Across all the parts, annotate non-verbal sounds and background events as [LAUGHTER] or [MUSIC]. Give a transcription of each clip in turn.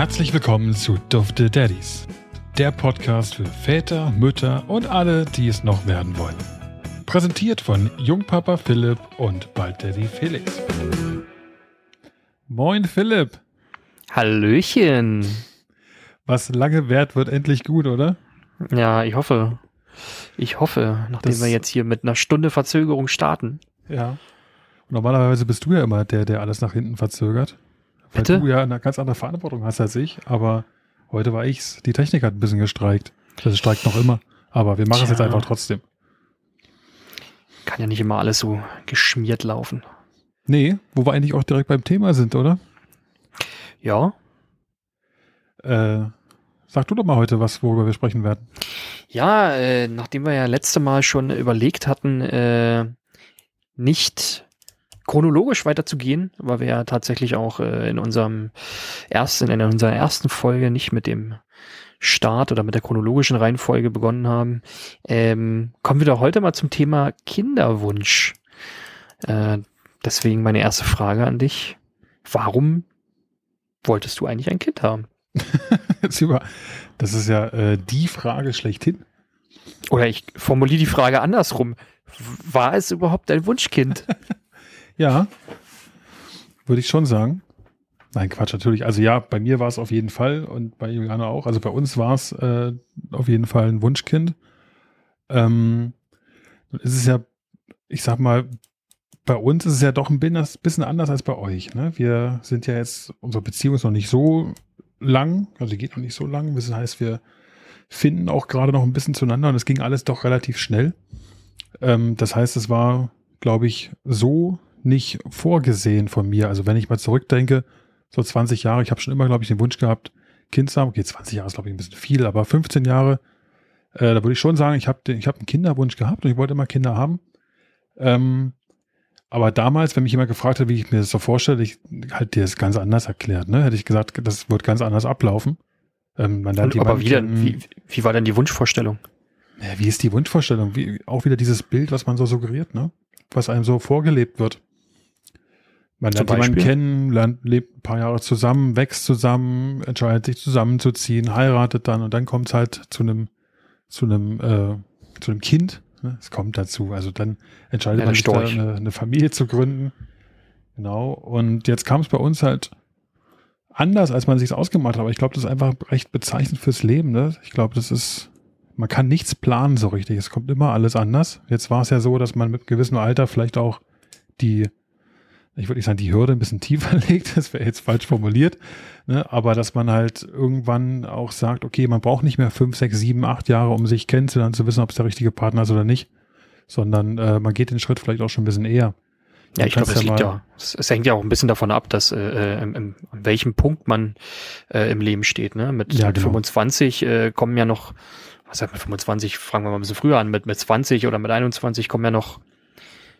Herzlich willkommen zu Dufte Daddies, der Podcast für Väter, Mütter und alle, die es noch werden wollen. Präsentiert von Jungpapa Philipp und bald Daddy Felix. Moin Philipp. Hallöchen. Was lange währt, wird endlich gut, oder? Ja, ich hoffe. Ich hoffe, nachdem Das- wir jetzt hier mit einer Stunde Verzögerung starten. Ja. Normalerweise bist du ja immer der, der alles nach hinten verzögert. Weil Bitte? du ja eine ganz andere Verantwortung hast als ich, aber heute war ich's. Die Technik hat ein bisschen gestreikt. Das streikt noch immer. Aber wir machen es jetzt einfach trotzdem. Kann ja nicht immer alles so geschmiert laufen. Nee, wo wir eigentlich auch direkt beim Thema sind, oder? Ja, Äh, sag du doch mal heute was, worüber wir sprechen werden. ja, äh, nachdem wir ja letzte Mal schon überlegt hatten, äh, nicht chronologisch weiterzugehen, weil wir ja tatsächlich auch äh, in unserem ersten, in unserer ersten Folge nicht mit dem Start oder mit der chronologischen Reihenfolge begonnen haben, ähm, kommen wir doch heute mal zum Thema Kinderwunsch. Äh, deswegen meine erste Frage an dich. Warum wolltest du eigentlich ein Kind haben? [LAUGHS] Das ist ja äh, die Frage schlechthin. Oder ich formuliere die Frage andersrum. War es überhaupt dein Wunschkind? [LAUGHS] Ja, würde ich schon sagen. Nein, Quatsch, natürlich. Also ja, bei mir war es auf jeden Fall und bei Juliana auch. Also bei uns war es äh, auf jeden Fall ein Wunschkind. Ähm, ist ja, ich sag mal, bei uns ist es ja doch ein bisschen anders als bei euch. Ne? Wir sind ja jetzt, unsere Beziehung ist noch nicht so lang, also die geht noch nicht so lang. Das heißt, wir finden auch gerade noch ein bisschen zueinander und es ging alles doch relativ schnell. Ähm, das heißt, es war, glaube ich, so nicht vorgesehen von mir. Also wenn ich mal zurückdenke, so 20 Jahre, ich habe schon immer, glaube ich, den Wunsch gehabt, Kind zu haben. Okay, 20 Jahre ist, glaube ich, ein bisschen viel, aber 15 Jahre, äh, da würde ich schon sagen, ich habe ich hab einen Kinderwunsch gehabt und ich wollte immer Kinder haben. Ähm, aber damals, wenn mich jemand gefragt hat, wie ich mir das so vorstelle, ich halt dir das ganz anders erklärt, ne? Hätte ich gesagt, das wird ganz anders ablaufen. Ähm, man lernt Und, aber wie, denn, wie, wie war denn die Wunschvorstellung? ja, wie ist die Wunschvorstellung? Wie, auch wieder dieses Bild, was man so suggeriert, ne? Was einem so vorgelebt wird. Man lernt jemanden kennen, lernt, lebt ein paar Jahre zusammen, wächst zusammen, entscheidet sich zusammenzuziehen, heiratet dann und dann kommt es halt zu einem, zu einem, äh, zu einem Kind. Ne? Es kommt dazu. Also dann entscheidet Ja, man sich da eine, eine Familie zu gründen. Genau. Und jetzt kam es bei uns halt anders, als man sich ausgemacht hat. Aber ich glaube, das ist einfach recht bezeichnend fürs Leben. Ne? Ich glaube, das ist, man kann nichts planen so richtig. Es kommt immer alles anders. Jetzt war es ja so, dass man mit gewissem Alter vielleicht auch die, ich würde nicht sagen, die Hürde ein bisschen tiefer [LAUGHS] legt, das wäre jetzt falsch formuliert, ne? aber dass man halt irgendwann auch sagt, okay, man braucht nicht mehr fünf, sechs, sieben, acht Jahre, um sich kennenzulernen, zu wissen, ob es der richtige Partner ist oder nicht, sondern äh, man geht den Schritt vielleicht auch schon ein bisschen eher. Ja, ich glaube, es ja liegt ja, es, hängt ja auch ein bisschen davon ab, dass äh, äh, im, im, an welchem Punkt man äh, im Leben steht. Ne? Mit, Ja, genau. 25 äh, kommen ja noch, was heißt mit 25, fragen wir mal ein bisschen früher an, mit, mit 20 oder mit 21 kommen ja noch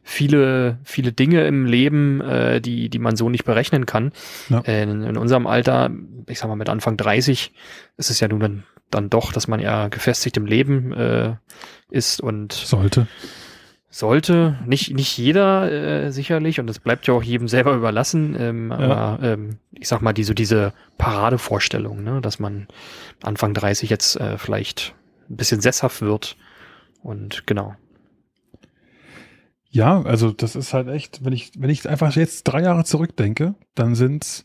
viele, viele Dinge im Leben, äh, die, die man so nicht berechnen kann. Ja. Äh, in, in unserem Alter, ich sag mal mit Anfang 30, ist es ja nun dann, dann doch, dass man ja gefestigt im Leben äh, ist und Sollte. sollte. Nicht, nicht jeder äh, sicherlich und das bleibt ja auch jedem selber überlassen. Ähm, Aber ähm, ich sag mal, die, so diese Paradevorstellung, ne, dass man Anfang 30 jetzt äh, vielleicht ein bisschen sesshaft wird. Und genau. Ja, also das ist halt echt, wenn ich, wenn ich einfach jetzt drei Jahre zurückdenke, dann sind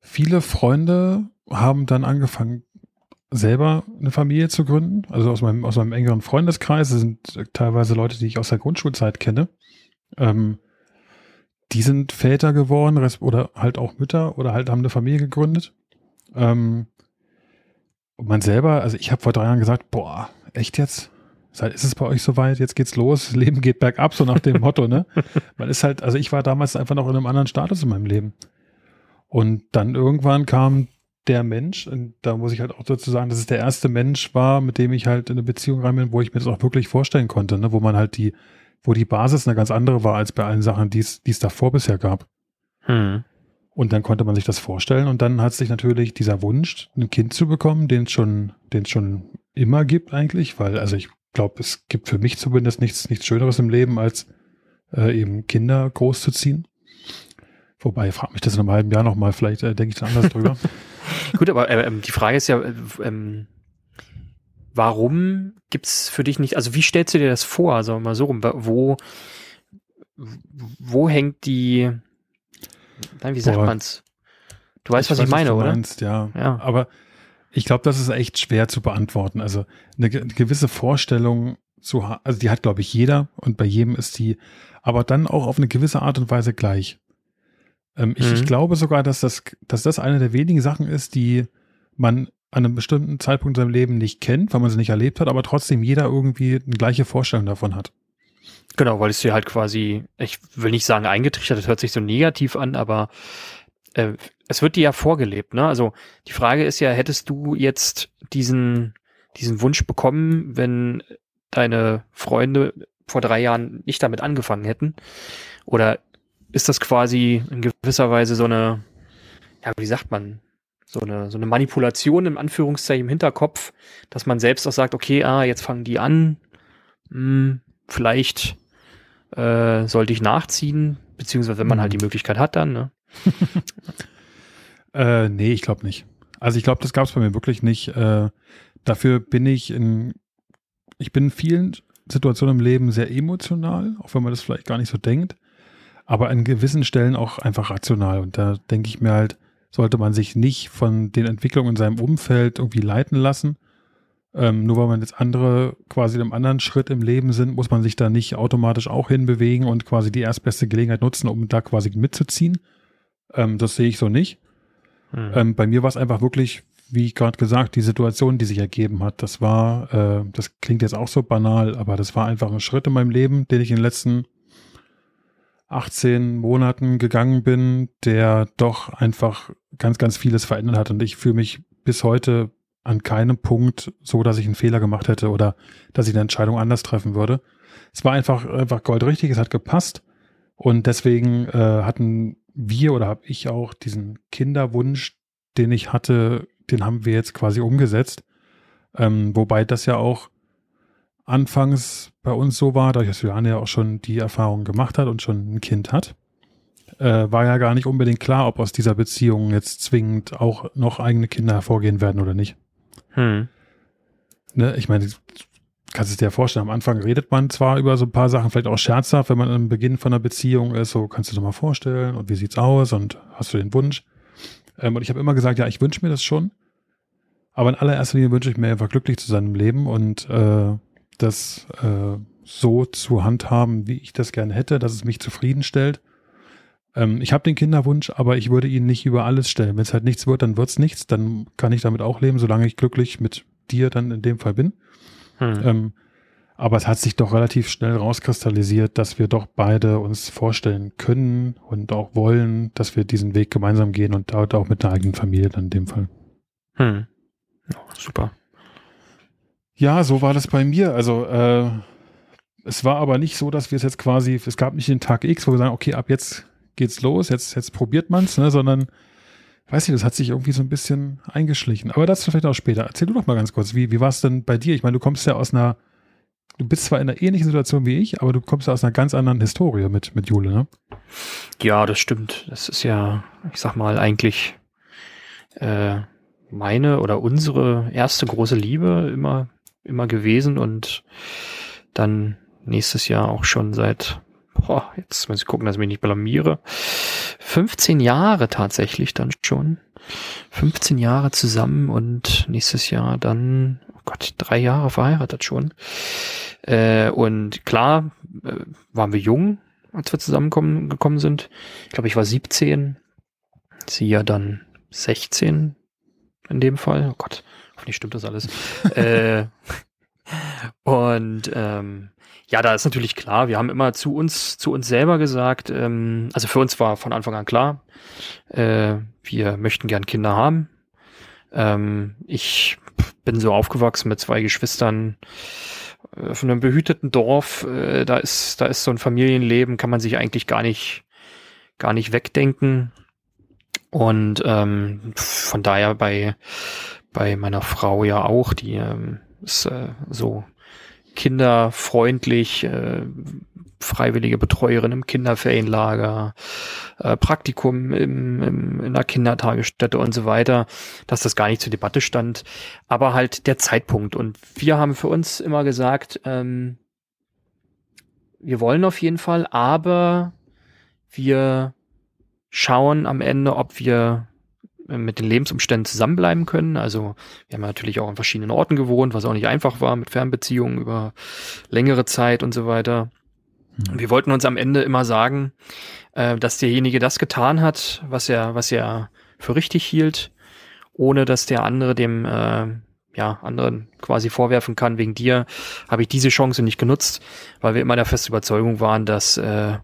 viele Freunde haben dann angefangen, selber eine Familie zu gründen. Also aus meinem, aus meinem engeren Freundeskreis, das sind teilweise Leute, die ich aus der Grundschulzeit kenne. Ähm, die sind Väter geworden oder halt auch Mütter oder halt haben eine Familie gegründet. Ähm, und man selber, also ich habe vor drei Jahren gesagt, boah, echt jetzt? Seit ist es bei euch soweit, jetzt geht's los, [LAUGHS] Leben geht bergab, so nach dem [LAUGHS] Motto, ne? Man ist halt, also ich war damals einfach noch in einem anderen Status in meinem Leben. Und dann irgendwann kam der Mensch, und da muss ich halt auch dazu sagen, dass es der erste Mensch war, mit dem ich halt in eine Beziehung rein bin, wo ich mir das auch wirklich vorstellen konnte, ne? wo man halt die, wo die Basis eine ganz andere war als bei allen Sachen, die es die es davor bisher gab. Hm. Und dann konnte man sich das vorstellen und dann hat sich natürlich dieser Wunsch, ein Kind zu bekommen, den es schon, den es schon immer gibt eigentlich, weil, also ich glaube, es gibt für mich zumindest nichts, nichts Schöneres im Leben, als äh, eben Kinder großzuziehen. Wobei, frag mich das in einem halben Jahr nochmal, vielleicht äh, denke ich dann anders [LAUGHS] drüber. Gut, aber äh, die Frage ist ja, äh, ähm, warum gibt's für dich nicht, also wie stellst du dir das vor, sagen wir mal so rum, wo, wo hängt die, nein, wie sagt Boah. man's? Du weißt, was weiß, ich meine, du oder? Meinst, ja. Ja. Aber ich glaube, das ist echt schwer zu beantworten. Also eine, ge- eine gewisse Vorstellung zu ha- also die hat, glaube ich, jeder und bei jedem ist die, aber dann auch auf eine gewisse Art und Weise gleich. Ähm, ich, Mhm. ich glaube sogar, dass das, dass das eine der wenigen Sachen ist, die man an einem bestimmten Zeitpunkt in seinem Leben nicht kennt, weil man sie nicht erlebt hat, aber trotzdem jeder irgendwie eine gleiche Vorstellung davon hat. Genau, weil es dir halt quasi, ich will nicht sagen eingetrichtert, das hört sich so negativ an, aber äh, es wird dir ja vorgelebt, ne? Also die Frage ist ja, hättest du jetzt diesen, diesen Wunsch bekommen, wenn deine Freunde vor drei Jahren nicht damit angefangen hätten? Oder ist das quasi in gewisser Weise so eine, ja, wie sagt man, so eine, so eine Manipulation im Anführungszeichen im Hinterkopf, dass man selbst auch sagt, okay, ah, jetzt fangen die an, hm, vielleicht äh, sollte ich nachziehen, beziehungsweise wenn man Mhm. halt die Möglichkeit hat dann, ne? [LAUGHS] Äh, nee, ich glaube nicht. Also ich glaube, das gab es bei mir wirklich nicht. Äh, dafür bin ich in, ich bin in vielen Situationen im Leben sehr emotional, auch wenn man das vielleicht gar nicht so denkt, aber an gewissen Stellen auch einfach rational. Und da denke ich mir halt, sollte man sich nicht von den Entwicklungen in seinem Umfeld irgendwie leiten lassen. Ähm, nur weil man jetzt andere quasi in einem anderen Schritt im Leben sind, muss man sich da nicht automatisch auch hinbewegen und quasi die erstbeste Gelegenheit nutzen, um da quasi mitzuziehen. Ähm, das sehe ich so nicht. Hm. Ähm, bei mir war es einfach wirklich, wie gerade gesagt, die Situation, die sich ergeben hat. Das war, äh, das klingt jetzt auch so banal, aber das war einfach ein Schritt in meinem Leben, den ich in den letzten 18 Monaten gegangen bin, der doch einfach ganz, ganz vieles verändert hat. Und ich fühle mich bis heute an keinem Punkt so, dass ich einen Fehler gemacht hätte oder dass ich eine Entscheidung anders treffen würde. Es war einfach, einfach goldrichtig, es hat gepasst. Und deswegen äh, hatten wir oder habe ich auch diesen Kinderwunsch, den ich hatte, den haben wir jetzt quasi umgesetzt. Ähm, wobei das ja auch anfangs bei uns so war, dadurch, dass Juliane ja auch schon die Erfahrung gemacht hat und schon ein Kind hat, äh, war ja gar nicht unbedingt klar, ob aus dieser Beziehung jetzt zwingend auch noch eigene Kinder hervorgehen werden oder nicht. Hm. Ne? Ich meine, kannst es dir vorstellen, am Anfang redet man zwar über so ein paar Sachen, vielleicht auch scherzhaft, wenn man am Beginn von einer Beziehung ist, so kannst du dir mal vorstellen und wie sieht's aus und hast du den Wunsch? Ähm, und ich habe immer gesagt, ja, ich wünsche mir das schon, aber in allererster Linie wünsche ich mir einfach glücklich zu sein im Leben und äh, das äh, so zu handhaben, wie ich das gerne hätte, dass es mich zufriedenstellt. Ähm, ich habe den Kinderwunsch, aber ich würde ihn nicht über alles stellen. Wenn es halt nichts wird, dann wird's nichts. Dann kann ich damit auch leben, solange ich glücklich mit dir dann in dem Fall bin. Hm. Ähm, aber es hat sich doch relativ schnell rauskristallisiert, dass wir doch beide uns vorstellen können und auch wollen, dass wir diesen Weg gemeinsam gehen und dort auch mit der eigenen Familie dann in dem Fall. Hm. Ja, super. Ja, so war das bei mir. Also äh, es war aber nicht so, dass wir es jetzt quasi, es gab nicht den Tag X, wo wir sagen, okay, ab jetzt geht's los, jetzt, jetzt probiert man's, ne, sondern weiß ich, das hat sich irgendwie so ein bisschen eingeschlichen. Aber das vielleicht auch später. Erzähl du doch mal ganz kurz, wie, wie war es denn bei dir? Ich meine, du kommst ja aus einer, du bist zwar in einer ähnlichen Situation wie ich, aber du kommst ja aus einer ganz anderen Historie mit, mit Jule, ne? Ja, das stimmt. Das ist ja, ich sag mal, eigentlich äh, meine oder unsere erste große Liebe immer, immer gewesen und dann nächstes Jahr auch schon seit, boah, jetzt muss ich gucken, dass ich mich nicht blamiere. 15 Jahre tatsächlich dann schon. 15 Jahre zusammen und nächstes Jahr dann, oh Gott, drei Jahre verheiratet schon. Äh, und klar, äh, waren wir jung, als wir zusammengekommen gekommen sind. Ich glaube, ich war 17, sie ja dann 16 in dem Fall. Oh Gott, hoffentlich stimmt das alles. [LAUGHS] äh, und ähm, ja, da ist natürlich klar, wir haben immer zu uns, zu uns selber gesagt, ähm, also für uns war von Anfang an klar, äh, wir möchten gern Kinder haben. Ähm, ich bin so aufgewachsen mit zwei Geschwistern äh, von einem behüteten Dorf. Äh, da ist, da ist so ein Familienleben, kann man sich eigentlich gar nicht, gar nicht wegdenken. Und ähm, von daher bei, bei meiner Frau ja auch, die ähm, ist äh, so kinderfreundlich, äh, freiwillige Betreuerin im Kinderferienlager, äh, Praktikum im, im, in der Kindertagesstätte und so weiter, dass das gar nicht zur Debatte stand. Aber halt der Zeitpunkt. Und wir haben für uns immer gesagt, ähm, wir wollen auf jeden Fall, aber wir schauen am Ende, ob wir mit den Lebensumständen zusammenbleiben können. Also wir haben natürlich auch an verschiedenen Orten gewohnt, was auch nicht einfach war mit Fernbeziehungen über längere Zeit und so weiter. Mhm. Wir wollten uns am Ende immer sagen, äh, dass derjenige das getan hat, was er, was er für richtig hielt, ohne dass der andere dem äh, ja, anderen quasi vorwerfen kann, wegen dir habe ich diese Chance nicht genutzt, weil wir immer der festen Überzeugung waren, dass äh,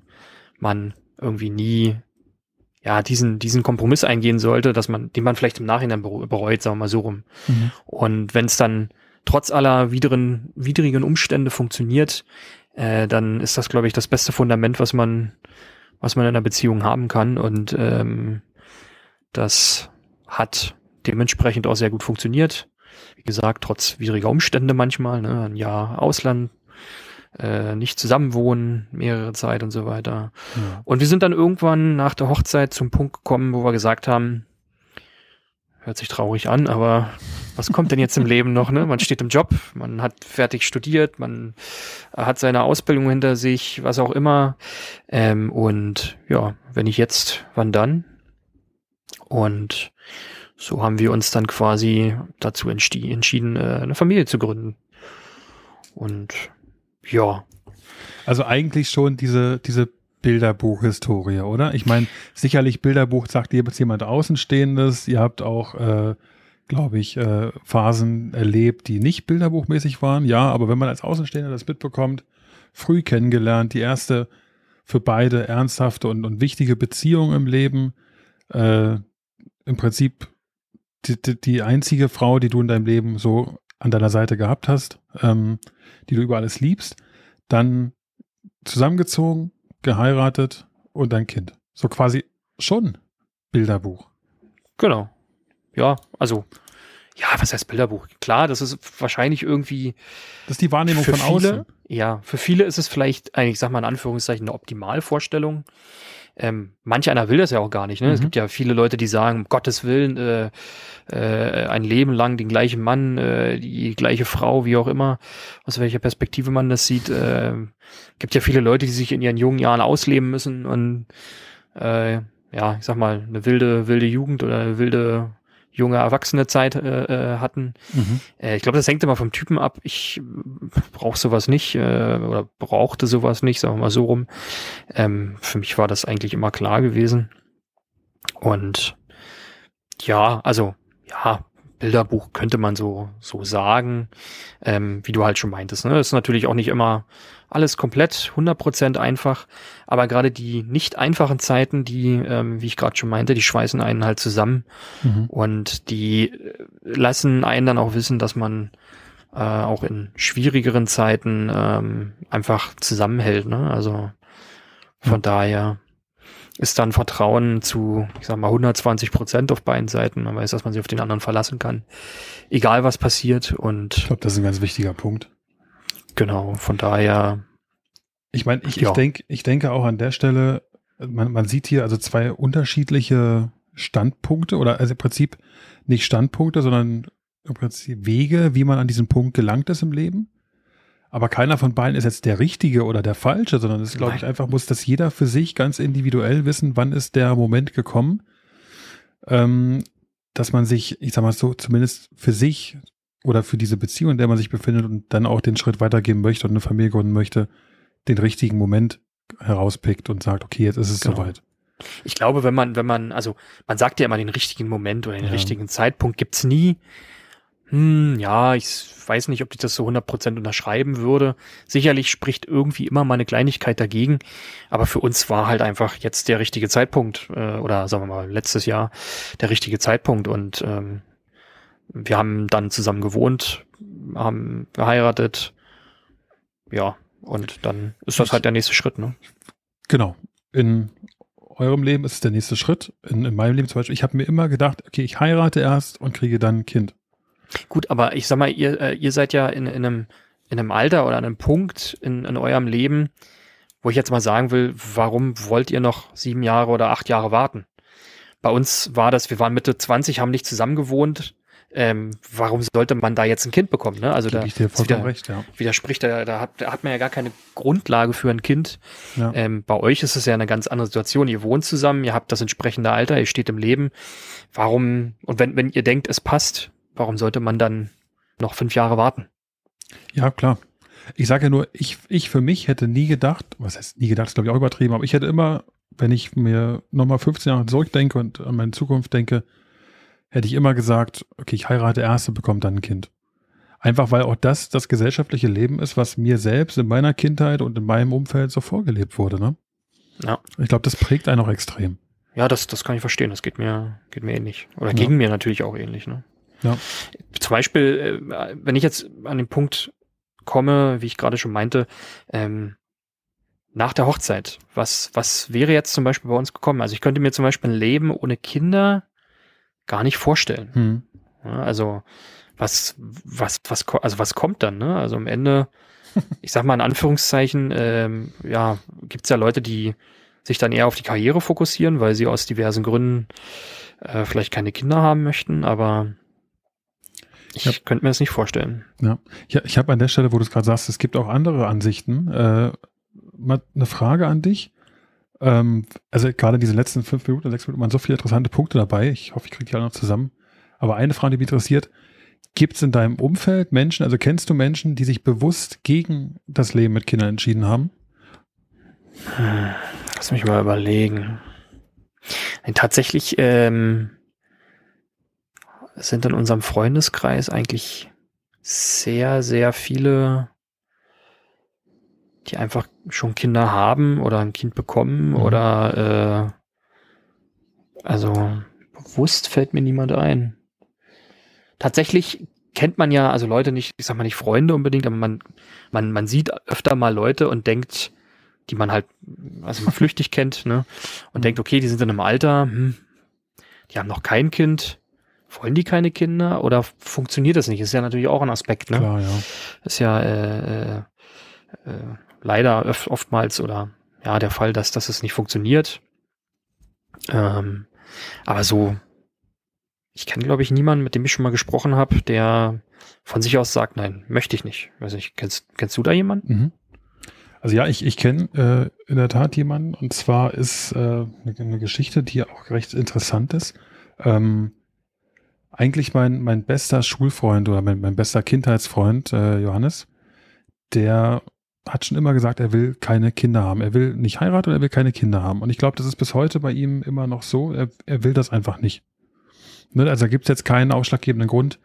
man irgendwie nie ja, diesen, diesen Kompromiss eingehen sollte, dass man, den man vielleicht im Nachhinein bereut, sagen wir mal so rum. Mhm. Und wenn es dann trotz aller wideren, widrigen Umstände funktioniert, äh, dann ist das, glaube ich, das beste Fundament, was man, was man in einer Beziehung haben kann. Und ähm, das hat dementsprechend auch sehr gut funktioniert. Wie gesagt, trotz widriger Umstände manchmal, ne, ein Jahr Ausland, äh, nicht zusammenwohnen, mehrere Zeit und so weiter. Ja. Und wir sind dann irgendwann nach der Hochzeit zum Punkt gekommen, wo wir gesagt haben, hört sich traurig an, aber was kommt denn jetzt im Leben noch? Ne? Man steht im Job, man hat fertig studiert, man hat seine Ausbildung hinter sich, was auch immer. Ähm, und ja, wenn ich jetzt, wann dann? Und so haben wir uns dann quasi dazu entschieden, äh, eine Familie zu gründen. Und ja. Also eigentlich schon diese, diese Bilderbuch-Historie, oder? Ich meine, sicherlich Bilderbuch sagt jetzt jemand Außenstehendes. Ihr habt auch, äh, glaube ich, äh, Phasen erlebt, die nicht bilderbuchmäßig waren. Ja, aber wenn man als Außenstehender das mitbekommt, früh kennengelernt, die erste für beide ernsthafte und, und wichtige Beziehung im Leben, äh, im Prinzip die, die, die einzige Frau, die du in deinem Leben so an deiner Seite gehabt hast, ähm, die du über alles liebst, dann zusammengezogen, geheiratet und ein Kind. So quasi schon Bilderbuch. Genau. Ja, also, ja, was heißt Bilderbuch? Klar, das ist wahrscheinlich irgendwie. Das ist die Wahrnehmung von viele, außen. Ja, für viele ist es vielleicht, ich sag mal in Anführungszeichen, eine Optimalvorstellung. Ähm, manch einer will das ja auch gar nicht. Ne? Mhm. Es gibt ja viele Leute, die sagen, um Gottes Willen, äh, äh, ein Leben lang den gleichen Mann, äh, die gleiche Frau, wie auch immer, aus welcher Perspektive man das sieht. Äh, gibt ja viele Leute, die sich in ihren jungen Jahren ausleben müssen und äh, ja, ich sag mal, eine wilde, wilde Jugend oder eine wilde junge erwachsene Zeit äh, äh, hatten. Mhm. Äh, ich glaube, das hängt immer vom Typen ab. Ich brauche sowas nicht äh, oder brauchte sowas nicht, sagen wir mal so rum. Ähm, für mich war das eigentlich immer klar gewesen. Und ja, also ja, Bilderbuch könnte man so, so sagen, ähm, wie du halt schon meintest. Ne? Ist natürlich auch nicht immer alles komplett 100% einfach, aber gerade die nicht einfachen Zeiten, die, ähm, wie ich gerade schon meinte, die schweißen einen halt zusammen mhm. und die äh, lassen einen dann auch wissen, dass man äh, auch in schwierigeren Zeiten ähm, einfach zusammenhält. Ne? Also von mhm. daher ist dann Vertrauen zu, ich sag mal, 120 Prozent auf beiden Seiten. Man weiß, dass man sich auf den anderen verlassen kann. Egal was passiert und. Ich glaube, das ist ein ganz wichtiger Punkt. Genau, von daher. Ich meine, ich, ja. ich, denk, ich denke auch an der Stelle, man, man sieht hier also zwei unterschiedliche Standpunkte oder also im Prinzip nicht Standpunkte, sondern im Prinzip Wege, wie man an diesen Punkt gelangt ist im Leben. Aber keiner von beiden ist jetzt der Richtige oder der Falsche, sondern es glaube ich einfach muss, dass jeder für sich ganz individuell wissen, wann ist der Moment gekommen, ähm, dass man sich, ich sag mal so, zumindest für sich oder für diese Beziehung, in der man sich befindet und dann auch den Schritt weitergehen möchte und eine Familie gründen möchte, den richtigen Moment herauspickt und sagt, okay, jetzt ist es genau. soweit. Ich glaube, wenn man, wenn man, also man sagt ja immer den richtigen Moment oder den ja. richtigen Zeitpunkt gibt's nie. Hm, ja, ich weiß nicht, ob ich das so 100% unterschreiben würde. Sicherlich spricht irgendwie immer mal eine Kleinigkeit dagegen, aber für uns war halt einfach jetzt der richtige Zeitpunkt äh, oder sagen wir mal letztes Jahr der richtige Zeitpunkt und ähm, wir haben dann zusammen gewohnt, haben geheiratet, ja, und dann ist das halt der nächste Schritt, ne? Genau. In eurem Leben ist es der nächste Schritt. In, in meinem Leben zum Beispiel, ich habe mir immer gedacht, okay, ich heirate erst und kriege dann ein Kind. Gut, aber ich sag mal, ihr, äh, ihr seid ja in, in, einem, in einem Alter oder an einem Punkt in, in eurem Leben, wo ich jetzt mal sagen will, warum wollt ihr noch sieben Jahre oder acht Jahre warten? Bei uns war das, wir waren Mitte 20, haben nicht zusammen gewohnt. Ähm, warum sollte man da jetzt ein Kind bekommen? Ne? Also da wieder, recht, ja. widerspricht, da, da, hat, da hat man ja gar keine Grundlage für ein Kind. Ja. Ähm, bei euch ist es ja eine ganz andere Situation. Ihr wohnt zusammen, ihr habt das entsprechende Alter, ihr steht im Leben. Warum, und wenn, wenn ihr denkt, es passt, warum sollte man dann noch fünf Jahre warten? Ja, klar. Ich sage ja nur, ich, ich für mich hätte nie gedacht, was heißt nie gedacht, ist glaube ich auch übertrieben, aber ich hätte immer, wenn ich mir nochmal 15 Jahre zurückdenke und an meine Zukunft denke, hätte ich immer gesagt, okay, ich heirate erst und bekomme dann ein Kind. Einfach weil auch das das gesellschaftliche Leben ist, was mir selbst in meiner Kindheit und in meinem Umfeld so vorgelebt wurde. Ne? Ja. Ich glaube, das prägt einen auch extrem. Ja, das, das kann ich verstehen. Das geht mir, geht mir ähnlich. Oder Ja. ging mir natürlich auch ähnlich. Ne? Ja. Zum Beispiel, äh, wenn ich jetzt an den Punkt komme, wie ich gerade schon meinte, ähm, nach der Hochzeit, was, was wäre jetzt zum Beispiel bei uns gekommen? Also ich könnte mir zum Beispiel ein Leben ohne Kinder gar nicht vorstellen. Hm. Ja, also was, was, was, also was kommt dann? Ne? Also am Ende, [LAUGHS] ich sag mal in Anführungszeichen, ähm, ja, gibt's ja Leute, die sich dann eher auf die Karriere fokussieren, weil sie aus diversen Gründen äh, vielleicht keine Kinder haben möchten, aber ich Ja. könnte mir das nicht vorstellen. Ja, ich, ich habe an der Stelle, wo du es gerade sagst, es gibt auch andere Ansichten. Äh, mal eine Frage an dich. Ähm, also gerade diese letzten fünf Minuten, sechs Minuten waren so viele interessante Punkte dabei. Ich hoffe, ich kriege die alle noch zusammen. Aber eine Frage, die mich interessiert, gibt es in deinem Umfeld Menschen, also kennst du Menschen, die sich bewusst gegen das Leben mit Kindern entschieden haben? Hm, Lass mich mal überlegen. Tatsächlich ähm, sind in unserem Freundeskreis eigentlich sehr, sehr viele, die einfach schon Kinder haben oder ein Kind bekommen Mhm. oder äh, also bewusst fällt mir niemand ein. Tatsächlich kennt man ja, also Leute nicht, ich sag mal nicht Freunde unbedingt, aber man, man, man sieht öfter mal Leute und denkt, die man halt, also mal [LAUGHS] flüchtig kennt, ne? Und Mhm. denkt, okay, die sind in einem Alter, hm, die haben noch kein Kind. Wollen die keine Kinder oder funktioniert das nicht? Ist ja natürlich auch ein Aspekt, ne? Klar, ja. Ist ja äh, äh, äh, leider öf oftmals oder ja der Fall, dass, dass es nicht funktioniert. Ähm, aber so, ich kenne, glaube ich, niemanden, mit dem ich schon mal gesprochen habe, der von sich aus sagt, nein, möchte ich nicht. Weiß nicht, kennst, kennst du da jemanden? Mhm. Also ja, ich, ich kenne äh, in der Tat jemanden und zwar ist äh, eine, eine Geschichte, die auch recht interessant ist. Ähm, eigentlich mein, mein bester Schulfreund oder mein, mein bester Kindheitsfreund, äh, Johannes, der hat schon immer gesagt, er will keine Kinder haben. Er will nicht heiraten und er will keine Kinder haben. Und ich glaube, das ist bis heute bei ihm immer noch so. Er, er will das einfach nicht. Ne? Also da gibt es jetzt keinen ausschlaggebenden Grund,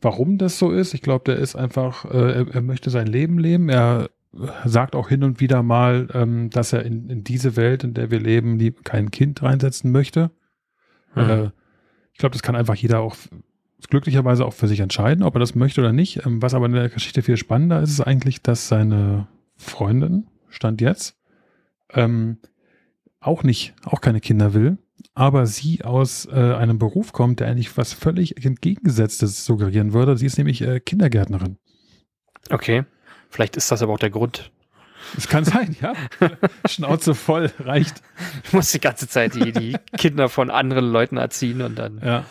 warum das so ist. Ich glaube, der ist einfach, äh, er, er möchte sein Leben leben. Er sagt auch hin und wieder mal, ähm, dass er in, in diese Welt, in der wir leben, lieb, kein Kind reinsetzen möchte. Hm. Äh, ich glaube, das kann einfach jeder auch glücklicherweise auch für sich entscheiden, ob er das möchte oder nicht. Ähm, was aber in der Geschichte viel spannender ist, ist eigentlich, dass seine Freundin, stand jetzt, ähm, auch nicht, auch keine Kinder will, aber sie aus äh, einem Beruf kommt, der eigentlich was völlig entgegengesetztes suggerieren würde. Sie ist nämlich äh, Kindergärtnerin. Okay. Vielleicht ist das aber auch der Grund. Es kann sein, ja. [LAUGHS] Schnauze voll, reicht. Ich muss die ganze Zeit die, die Kinder von anderen Leuten erziehen und dann Ja.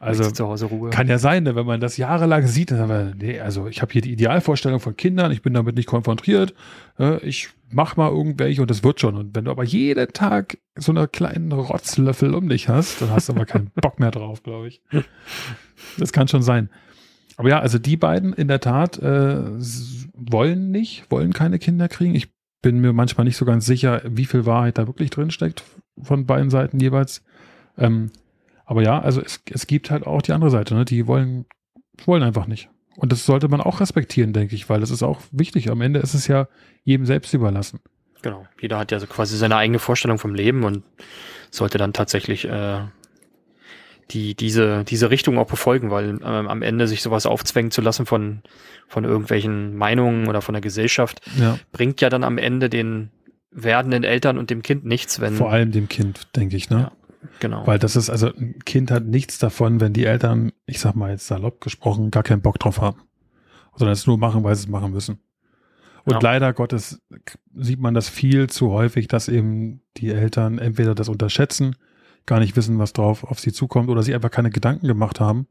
also zu Hause Ruhe. kann ja sein, ne, wenn man das jahrelang sieht, dann aber, nee, also ich habe hier die Idealvorstellung von Kindern, ich bin damit nicht konfrontiert, äh, ich mach mal irgendwelche und das wird schon. Und wenn du aber jeden Tag so einen kleinen Rotzlöffel um dich hast, dann hast du aber keinen [LAUGHS] Bock mehr drauf, glaube ich. Das kann schon sein. Aber ja, also die beiden in der Tat äh, wollen nicht, wollen keine Kinder kriegen. Ich bin mir manchmal nicht so ganz sicher, wie viel Wahrheit da wirklich drin steckt von beiden Seiten jeweils. Ähm, aber ja, also es, es gibt halt auch die andere Seite, ne? die wollen, wollen einfach nicht. Und das sollte man auch respektieren, denke ich, weil das ist auch wichtig. Am Ende ist es ja jedem selbst überlassen. Genau. Jeder hat ja so quasi seine eigene Vorstellung vom Leben und sollte dann tatsächlich äh, die, diese, diese Richtung auch befolgen, weil ähm, am Ende sich sowas aufzwängen zu lassen von, von irgendwelchen Meinungen oder von der Gesellschaft, Ja. bringt ja dann am Ende den werdenden Eltern und dem Kind nichts, wenn. Vor allem dem Kind, denke ich, ne? Ja. Genau. Weil das ist, also ein Kind hat nichts davon, wenn die Eltern, ich sag mal jetzt salopp gesprochen, gar keinen Bock drauf haben. Sondern es nur machen, weil sie es machen müssen. Und Ja. leider Gottes sieht man das viel zu häufig, dass eben die Eltern entweder das unterschätzen, gar nicht wissen, was drauf auf sie zukommt, oder sie einfach keine Gedanken gemacht haben.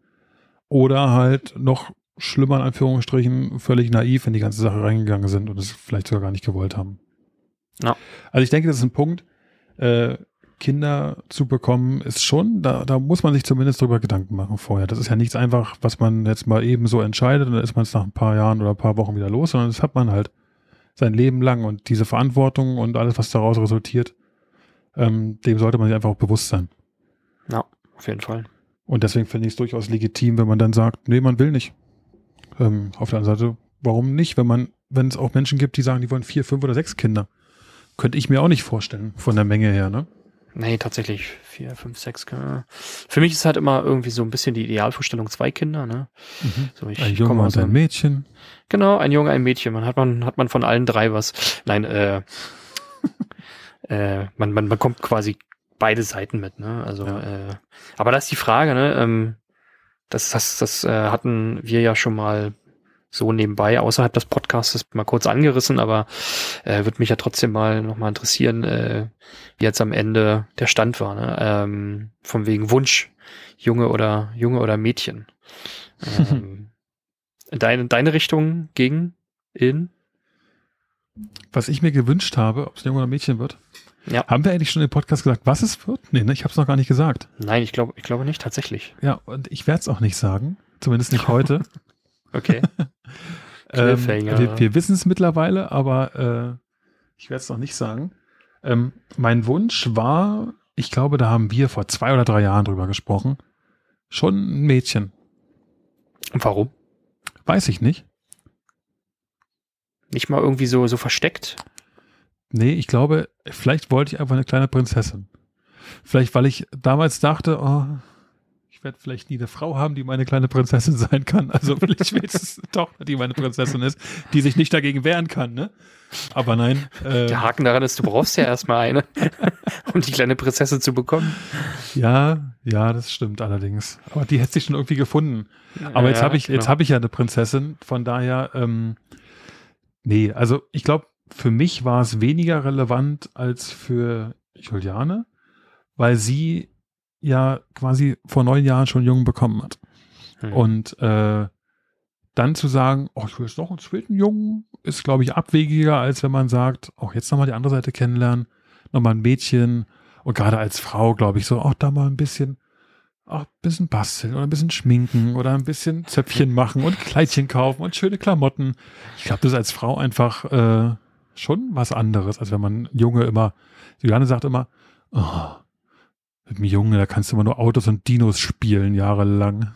Oder halt noch schlimmer in Anführungsstrichen völlig naiv in die ganze Sache reingegangen sind und es vielleicht sogar gar nicht gewollt haben. Ja. Also ich denke, das ist ein Punkt, äh, Kinder zu bekommen, ist schon, da, da muss man sich zumindest drüber Gedanken machen vorher. Das ist ja nichts einfach, was man jetzt mal eben so entscheidet und dann ist man es nach ein paar Jahren oder ein paar Wochen wieder los, sondern das hat man halt sein Leben lang und diese Verantwortung und alles, was daraus resultiert, ähm, dem sollte man sich einfach auch bewusst sein. Ja, auf jeden Fall. Und deswegen finde ich es durchaus legitim, wenn man dann sagt, nee, man will nicht. Ähm, auf der anderen Seite, warum nicht, wenn man, wenn es auch Menschen gibt, die sagen, die wollen vier, fünf oder sechs Kinder. Könnte ich mir auch nicht vorstellen, von der Menge her, ne? Nee, tatsächlich vier, fünf, sechs. Kinder. Für mich ist halt immer irgendwie so ein bisschen die Idealvorstellung zwei Kinder, ne? So, ich Ein Junge und ein Mädchen. Genau, ein Junge, ein Mädchen. Man hat man hat man von allen drei was. Nein, äh, äh, man man bekommt quasi beide Seiten mit, ne? Also, Ja. äh, aber das ist die Frage, ne? Ähm, das das das äh, hatten wir ja schon mal so nebenbei außerhalb des Podcasts mal kurz angerissen, aber äh, würde mich ja trotzdem mal noch mal interessieren, äh, wie jetzt am Ende der Stand war, ne? Ähm, von wegen Wunsch, Junge oder Junge oder Mädchen. [LAUGHS] Ähm, deine deine Richtung ging in Was ich mir gewünscht habe, ob es ein Junge oder ein Mädchen wird. Ja. Haben wir eigentlich schon im Podcast gesagt, was es wird? Nee, ne? ich habe es noch gar nicht gesagt. Nein, ich glaube, ich glaube nicht tatsächlich. Ja, und ich werde es auch nicht sagen. Zumindest nicht heute. [LAUGHS] Okay. [LAUGHS] ähm, wir wir wissen es mittlerweile, aber äh, ich werde es noch nicht sagen. Ähm, mein Wunsch war, ich glaube, da haben wir vor zwei oder drei Jahren drüber gesprochen, schon ein Mädchen. Und warum? Weiß ich nicht. Nicht mal irgendwie so so versteckt? Nee, ich glaube, vielleicht wollte ich einfach eine kleine Prinzessin. Vielleicht, weil ich damals dachte, oh, ich werde vielleicht nie eine Frau haben, die meine kleine Prinzessin [LAUGHS] sein kann. Also vielleicht wenigstens eine Tochter, die meine Prinzessin ist, die sich nicht dagegen wehren kann, ne? Aber nein. Äh, Der Haken daran ist, du brauchst ja erstmal eine, [LAUGHS] um die kleine Prinzessin zu bekommen. ja, ja, das stimmt allerdings. Aber die hätte sich schon irgendwie gefunden. Aber jetzt Ja, habe ich, jetzt genau. habe ich ja eine Prinzessin, von daher, ähm, nee, also ich glaube, für mich war es weniger relevant als für Juliane, weil sie ja quasi vor neun Jahren schon Jungen bekommen hat. Hm. Und äh, dann zu sagen, oh, ich will jetzt noch einen zweiten Jungen, ist, glaube ich, abwegiger, als wenn man sagt, auch jetzt nochmal die andere Seite kennenlernen, nochmal ein Mädchen. Und gerade als Frau, glaube ich, so, auch da mal ein bisschen, auch ein bisschen basteln oder ein bisschen schminken oder ein bisschen Zöpfchen machen und Kleidchen kaufen und schöne Klamotten. Ich glaube, das ist als Frau einfach äh, schon was anderes, als wenn man Junge immer, Juliane sagt immer, oh, mit dem Junge, da kannst du immer nur Autos und Dinos spielen, jahrelang.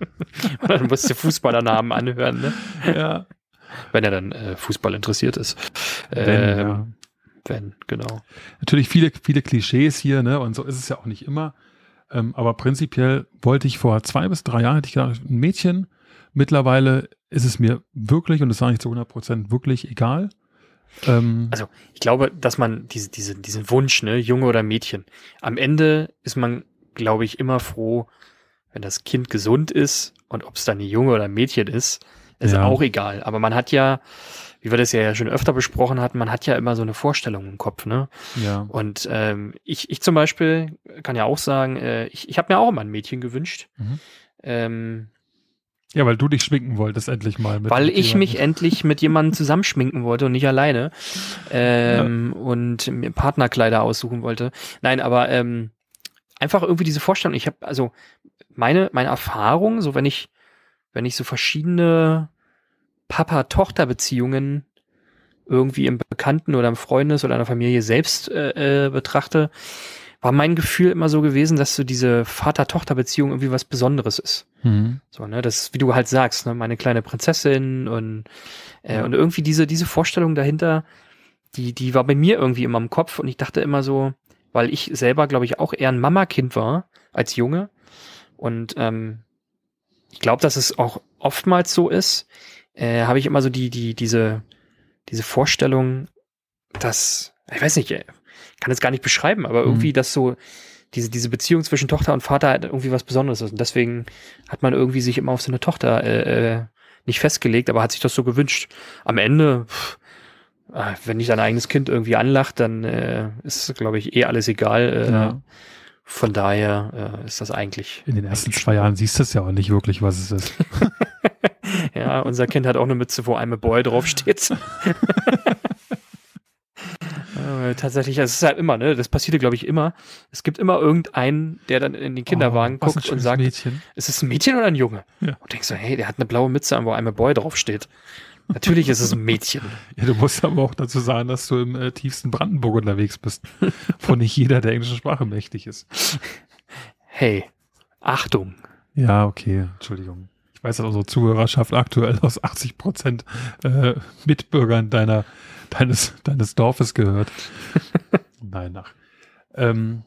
[LAUGHS] dann musst du Fußballernamen anhören, ne? ja. Wenn er dann äh, Fußball interessiert ist. Wenn, Ähm, ja. wenn, genau. Natürlich viele, viele Klischees hier, ne? Und so ist es ja auch nicht immer. Ähm, aber prinzipiell wollte ich vor zwei bis drei Jahren, hätte ich gedacht, ein Mädchen. Mittlerweile ist es mir wirklich, und das sage ich zu 100 Prozent, wirklich egal. Ähm, Also ich glaube, dass man diese, diese, diesen Wunsch, ne, Junge oder Mädchen, am Ende ist man, glaube ich, immer froh, wenn das Kind gesund ist und ob es dann ein Junge oder ein Mädchen ist, ist Ja. auch egal. Aber man hat ja, wie wir das ja schon öfter besprochen hatten, man hat ja immer so eine Vorstellung im Kopf, ne? ja. Und ähm, ich, ich zum Beispiel kann ja auch sagen, äh, ich, ich habe mir auch immer ein Mädchen gewünscht. Mhm. Ähm, ja, weil du dich schminken wolltest, endlich mal. Mit weil mit ich mich jemandem. endlich mit jemandem zusammenschminken wollte und nicht alleine ähm, und mir Partnerkleider aussuchen wollte. Nein, aber ähm, einfach irgendwie diese Vorstellung. Ich habe also meine meine Erfahrung, so wenn ich wenn ich so verschiedene Papa-Tochter-Beziehungen irgendwie im Bekannten oder im Freundes oder in der Familie selbst äh, äh, betrachte, war mein Gefühl immer so gewesen, dass so diese Vater-Tochter-Beziehung irgendwie was Besonderes ist. Mhm. So, ne, das, wie du halt sagst, ne, meine kleine Prinzessin und, äh, Ja. und irgendwie diese, diese Vorstellung dahinter, die, die war bei mir irgendwie immer im Kopf und ich dachte immer so, weil ich selber, glaube ich, auch eher ein Mama-Kind war als Junge und ähm, ich glaube, dass es auch oftmals so ist, äh, habe ich immer so die, die, diese, diese Vorstellung, dass, ich weiß nicht, äh, kann es gar nicht beschreiben, aber irgendwie, Mhm. dass so diese, diese Beziehung zwischen Tochter und Vater halt irgendwie was Besonderes ist. Und deswegen hat man irgendwie sich immer auf so eine Tochter äh, äh, nicht festgelegt, aber hat sich das so gewünscht. Am Ende, pff, Ah, wenn dich dein eigenes Kind irgendwie anlacht, dann äh, ist, glaube ich, eh alles egal. Äh, Ja. Von daher äh, ist das eigentlich. In den ersten zwei Jahren siehst du es ja auch nicht wirklich, was es ist. [LAUGHS] Ja, unser Kind hat auch eine Mütze, wo I'm a Boy draufsteht. [LAUGHS] Äh, Tatsächlich, also es ist halt immer, ne? Das passiert, glaube ich, immer. Es gibt immer irgendeinen, der dann in den Kinderwagen Oh, guckt und sagt, Mädchen. ist es ein Mädchen oder ein Junge? Ja. Und denkst so, hey, der hat eine blaue Mütze an, wo I'm a Boy draufsteht. Natürlich ist es ein Mädchen. [LAUGHS] Ja, du musst aber auch dazu sagen, dass du im äh, tiefsten Brandenburg unterwegs bist, [LAUGHS] wo nicht jeder der englischen Sprache mächtig ist. Hey, Achtung. Ja, okay, Entschuldigung. Ich weiß, dass unsere Zuhörerschaft aktuell aus 80 Prozent äh, Mitbürgern deiner, deines, deines Dorfes gehört. [LAUGHS] Nein, ach. Ähm,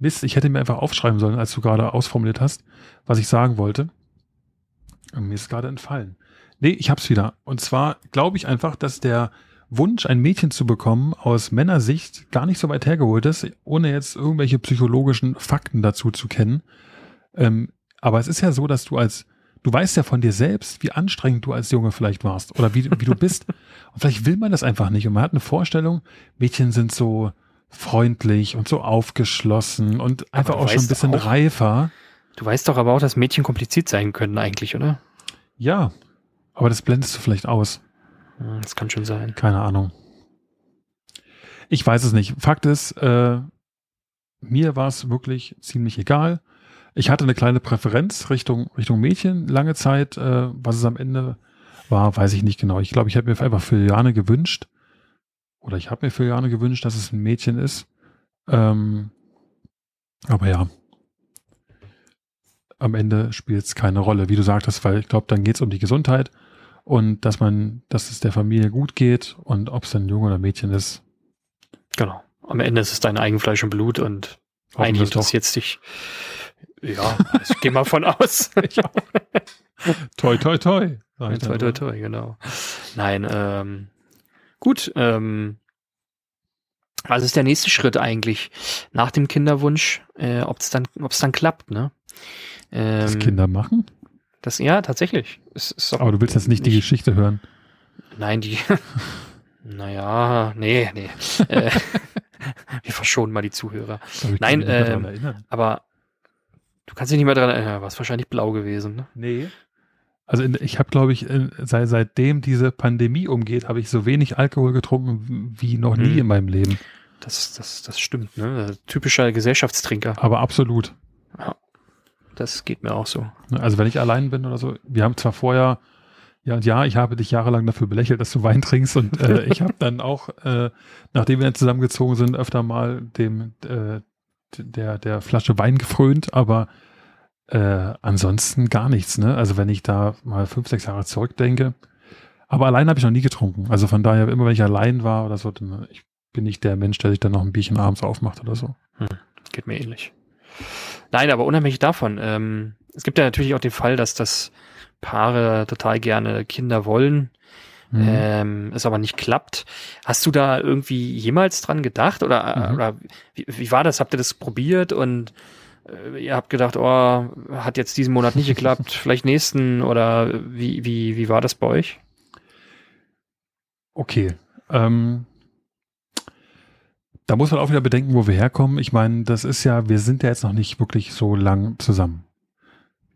Mist, ich hätte mir einfach aufschreiben sollen, als du gerade ausformuliert hast, was ich sagen wollte. Mir ist gerade entfallen. Nee, ich hab's wieder. Und zwar glaube ich einfach, dass der Wunsch, ein Mädchen zu bekommen, aus Männersicht gar nicht so weit hergeholt ist, ohne jetzt irgendwelche psychologischen Fakten dazu zu kennen. Ähm, aber es ist ja so, dass du als, du weißt ja von dir selbst, wie anstrengend du als Junge vielleicht warst oder wie, wie du bist. Und vielleicht will man das einfach nicht. Und man hat eine Vorstellung, Mädchen sind so freundlich und so aufgeschlossen und einfach auch schon ein bisschen auch- reifer. Du weißt doch aber auch, dass Mädchen kompliziert sein können eigentlich, oder? Ja, aber das blendest du vielleicht aus. Hm, Das kann schon sein. Keine Ahnung. Ich weiß es nicht. Fakt ist, äh, mir war es wirklich ziemlich egal. Ich hatte eine kleine Präferenz Richtung, Richtung Mädchen lange Zeit. Äh, was es am Ende war, weiß ich nicht genau. Ich glaube, ich habe mir einfach für Juliane gewünscht, oder ich habe mir für Juliane gewünscht, dass es ein Mädchen ist. Ähm, aber ja, am Ende spielt es keine Rolle, wie du sagtest, weil ich glaube, dann geht es um die Gesundheit und dass man, dass es der Familie gut geht und ob es ein Junge oder Mädchen ist. Genau. Am Ende ist es dein Eigenfleisch und Blut und eigentlich interessiert es dich. Ja, ich gehe mal von aus. [LAUGHS] Toi, toi, toi. toi, toi, nur. toi, genau. Nein, ähm, gut. Ähm, was ist der nächste Schritt eigentlich nach dem Kinderwunsch, äh, ob es dann, ob's dann klappt, ne? Das Ähm, Kinder machen? Das, ja, tatsächlich. Es ist doch Aber du willst jetzt nicht die Geschichte hören. Nein, die. [LAUGHS] naja, nee, nee. äh, [LAUGHS] wir verschonen mal die Zuhörer. Nein, nicht ähm. Aber du kannst dich nicht mehr dran erinnern. War es wahrscheinlich blau gewesen, ne? Nee. Also in, ich habe, glaube ich, in, seit, seitdem diese Pandemie umgeht, habe ich so wenig Alkohol getrunken wie noch nie Mhm. in meinem Leben. Das, das, das stimmt, ne? Typischer Gesellschaftstrinker. Aber absolut. Das geht mir auch so. Also wenn ich allein bin oder so, wir haben zwar vorher, ja und ja, ich habe dich jahrelang dafür belächelt, dass du Wein trinkst und äh, ich habe dann auch, äh, nachdem wir dann zusammengezogen sind, öfter mal dem äh, der der Flasche Wein gefrönt, aber äh, ansonsten gar nichts. Ne? Also wenn ich da mal fünf, sechs Jahre zurückdenke, aber allein habe ich noch nie getrunken. Also von daher immer, wenn ich allein war oder so, dann ich bin nicht der Mensch, der sich dann noch ein Bierchen abends aufmacht oder so. Geht mir ähnlich. Nein, aber unabhängig davon, ähm, es gibt ja natürlich auch den Fall, dass das Paare total gerne Kinder wollen, Mhm. ähm, es aber nicht klappt. Hast du da irgendwie jemals dran gedacht oder, Mhm. oder wie, wie war das? Habt ihr das probiert und äh, ihr habt gedacht, oh, hat jetzt diesen Monat nicht geklappt, [LAUGHS] vielleicht nächsten oder wie, wie, wie war das bei euch? Okay. Ähm, da muss man auch wieder bedenken, wo wir herkommen. Ich meine, das ist ja, wir sind ja jetzt noch nicht wirklich so lang zusammen.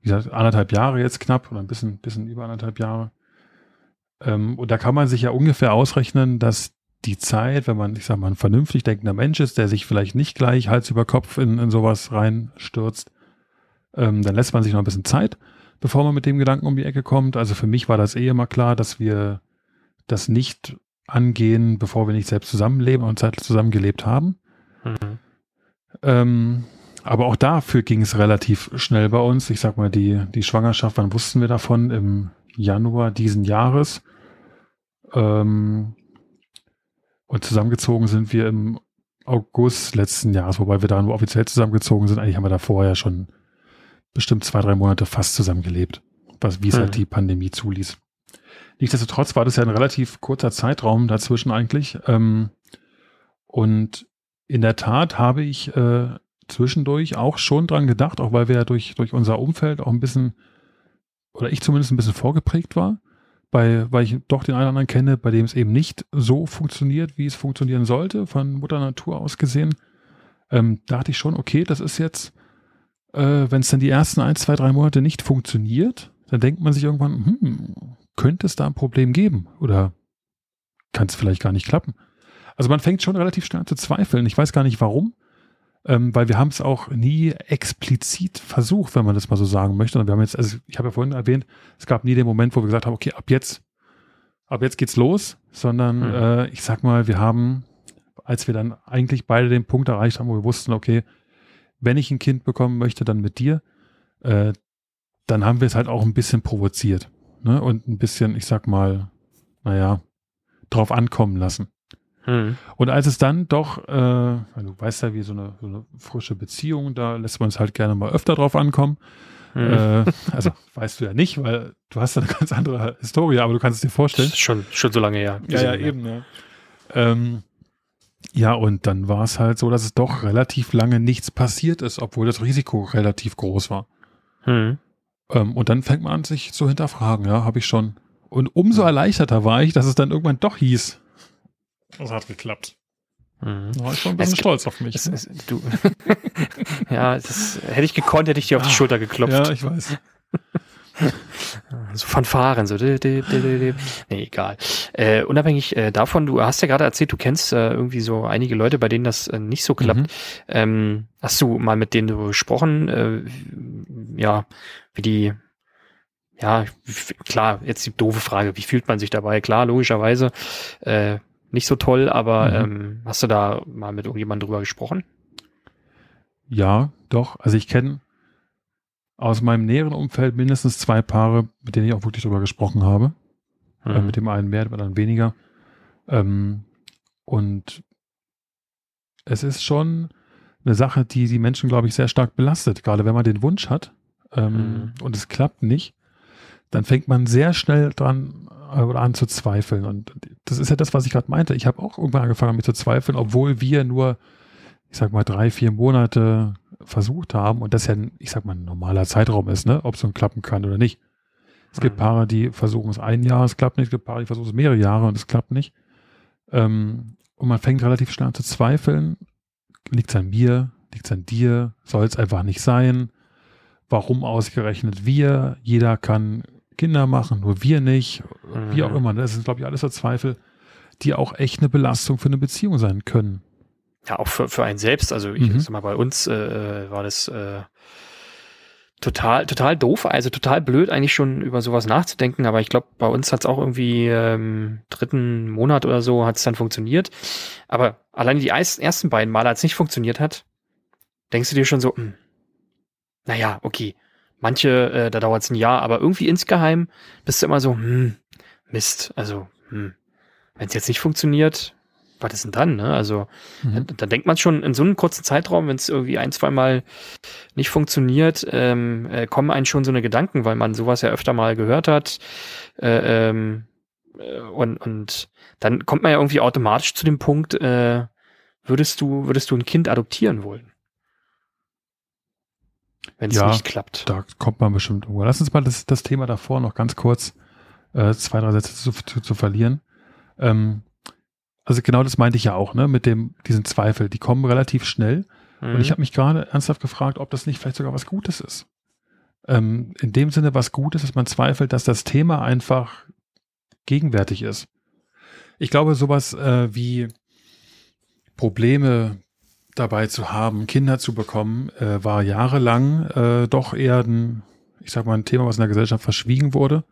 Wie gesagt, anderthalb Jahre jetzt knapp oder ein bisschen, bisschen über anderthalb Jahre. Ähm, und da kann man sich ja ungefähr ausrechnen, dass die Zeit, wenn man, ich sag mal, ein vernünftig denkender Mensch ist, der sich vielleicht nicht gleich Hals über Kopf in, in sowas reinstürzt, ähm, dann lässt man sich noch ein bisschen Zeit, bevor man mit dem Gedanken um die Ecke kommt. Also für mich war das eh immer klar, dass wir das nicht angehen, bevor wir nicht selbst zusammenleben und Zeit zusammengelebt haben. Mhm. Ähm, aber auch dafür ging es relativ schnell bei uns. Ich sag mal, die, die Schwangerschaft, wann wussten wir davon? Im Januar diesen Jahres. Ähm, und zusammengezogen sind wir im August letzten Jahres, wobei wir da nur offiziell zusammengezogen sind. Eigentlich haben wir da vorher schon bestimmt zwei, drei Monate fast zusammengelebt, was, wie es Mhm. halt die Pandemie zuließ. Nichtsdestotrotz war das ja ein relativ kurzer Zeitraum dazwischen eigentlich. Ähm, und in der Tat habe ich äh, zwischendurch auch schon dran gedacht, auch weil wir ja durch, durch unser Umfeld auch ein bisschen, oder ich zumindest ein bisschen vorgeprägt war, bei, weil ich doch den einen oder anderen kenne, bei dem es eben nicht so funktioniert, wie es funktionieren sollte, von Mutter Natur aus gesehen, ähm, dachte ich schon, okay, das ist jetzt, äh, wenn es dann die ersten ein, zwei, drei Monate nicht funktioniert, dann denkt man sich irgendwann, hm, könnte es da ein Problem geben oder kann es vielleicht gar nicht klappen. Also man fängt schon relativ schnell an zu zweifeln. Ich weiß gar nicht warum, ähm, weil wir haben es auch nie explizit versucht, wenn man das mal so sagen möchte. Und wir haben jetzt, also ich habe ja vorhin erwähnt, es gab nie den Moment, wo wir gesagt haben, okay, ab jetzt, ab jetzt geht's los, sondern mhm. äh, ich sag mal, wir haben, als wir dann eigentlich beide den Punkt erreicht haben, wo wir wussten, okay, wenn ich ein Kind bekommen möchte, dann mit dir, äh, dann haben wir es halt auch ein bisschen provoziert. Ne? Und ein bisschen, ich sag mal, naja, drauf ankommen lassen. Hm. Und als es dann doch, äh, du weißt ja, wie so eine, so eine, frische Beziehung, da lässt man es halt gerne mal öfter drauf ankommen. Hm. Äh, also weißt du ja nicht, weil du hast ja eine [LAUGHS] ganz andere Historie, aber du kannst es dir vorstellen. Schon, schon so lange her. Ja, ja, eben, ja. Ähm, ja, und dann war es halt so, dass es doch relativ lange nichts passiert ist, obwohl das Risiko relativ groß war. Hm. Ähm, und dann fängt man an, sich zu hinterfragen, ja, habe ich schon. Und umso erleichterter war ich, dass es dann irgendwann doch hieß, es hat geklappt. Mhm. Da war ich schon ein bisschen es, stolz auf mich. Es, es, du. [LAUGHS] ja, das, hätte ich gekonnt, hätte ich dir auf die ah, Schulter geklopft. Ja, ich weiß. [LAUGHS] so Fanfaren, so. Nee, egal. Äh, unabhängig äh, davon, du hast ja gerade erzählt, du kennst äh, irgendwie so einige Leute, bei denen das äh, nicht so klappt. Mhm. Ähm, hast du mal mit denen gesprochen, äh, ja, wie die ja, klar, jetzt die doofe Frage, wie fühlt man sich dabei? Klar, logischerweise, äh, nicht so toll, aber mhm. ähm, hast du da mal mit irgendjemandem drüber gesprochen? Ja, doch. Also ich kenne aus meinem näheren Umfeld mindestens zwei Paare, mit denen ich auch wirklich drüber gesprochen habe. Äh, mhm. Äh, mit dem einen mehr, mit dem anderen weniger. Ähm, und es ist schon eine Sache, die die Menschen, glaube ich, sehr stark belastet. Gerade wenn man den Wunsch hat ähm, mhm. und es klappt nicht, dann fängt man sehr schnell dran oder an zu zweifeln. Und das ist ja das, was ich gerade meinte. Ich habe auch irgendwann angefangen, mich zu zweifeln, obwohl wir nur, ich sag mal, drei, vier Monate versucht haben und das ja, ich sag mal, ein normaler Zeitraum ist, ne, ob es so klappen kann oder nicht. Es gibt mhm. Paare, die versuchen es ein Jahr, es klappt nicht. Es gibt Paare, die versuchen es mehrere Jahre und es klappt nicht. Ähm, und man fängt relativ schnell an zu zweifeln. Liegt es an mir? Liegt es an dir? Soll es einfach nicht sein? Warum ausgerechnet wir? Jeder kann Kinder machen, nur wir nicht, mhm. wie auch mhm. immer. Ne? Das sind, glaube ich, alles so Zweifel, die auch echt eine Belastung für eine Beziehung sein können. Ja, auch für, für einen selbst. Also ich mhm. sag mal, bei uns äh, war das äh, total, total doof, also total blöd, eigentlich schon über sowas nachzudenken, aber ich glaube, bei uns hat es auch irgendwie ähm, dritten Monat oder so hat es dann funktioniert. Aber allein die ersten beiden Male, als es nicht funktioniert hat, denkst du dir schon so, mh, hm, naja, okay, Manche, äh, da dauert es ein Jahr, aber irgendwie insgeheim bist du immer so, hm, Mist, also, hm, wenn es jetzt nicht funktioniert, was ist denn dann, ne? Also, mhm. da, da, denkt man schon in so einem kurzen Zeitraum, wenn es irgendwie ein, zwei Mal nicht funktioniert, ähm, äh, kommen einen schon so eine Gedanken, weil man sowas ja öfter mal gehört hat. Äh, ähm, äh, und, und dann kommt man ja irgendwie automatisch zu dem Punkt, äh, würdest du, würdest du ein Kind adoptieren wollen? Wenn es ja, nicht klappt. Da kommt man bestimmt irgendwo. Lass uns mal das, das Thema davor noch ganz kurz äh, zwei, drei Sätze zu, zu, zu verlieren. Ähm, also genau das meinte ich ja auch, ne, mit dem, diesen Zweifel. Die kommen relativ schnell. Mhm. Und ich mhm. habe mich gerade ernsthaft gefragt, ob das nicht vielleicht sogar was Gutes ist. Ähm, in dem Sinne was Gutes, dass man zweifelt, dass das Thema einfach gegenwärtig ist. Ich glaube, sowas äh, wie Probleme dabei zu haben, Kinder zu bekommen, äh, war jahrelang äh, doch eher ein, ich sag mal, ein Thema, was in der Gesellschaft verschwiegen wurde,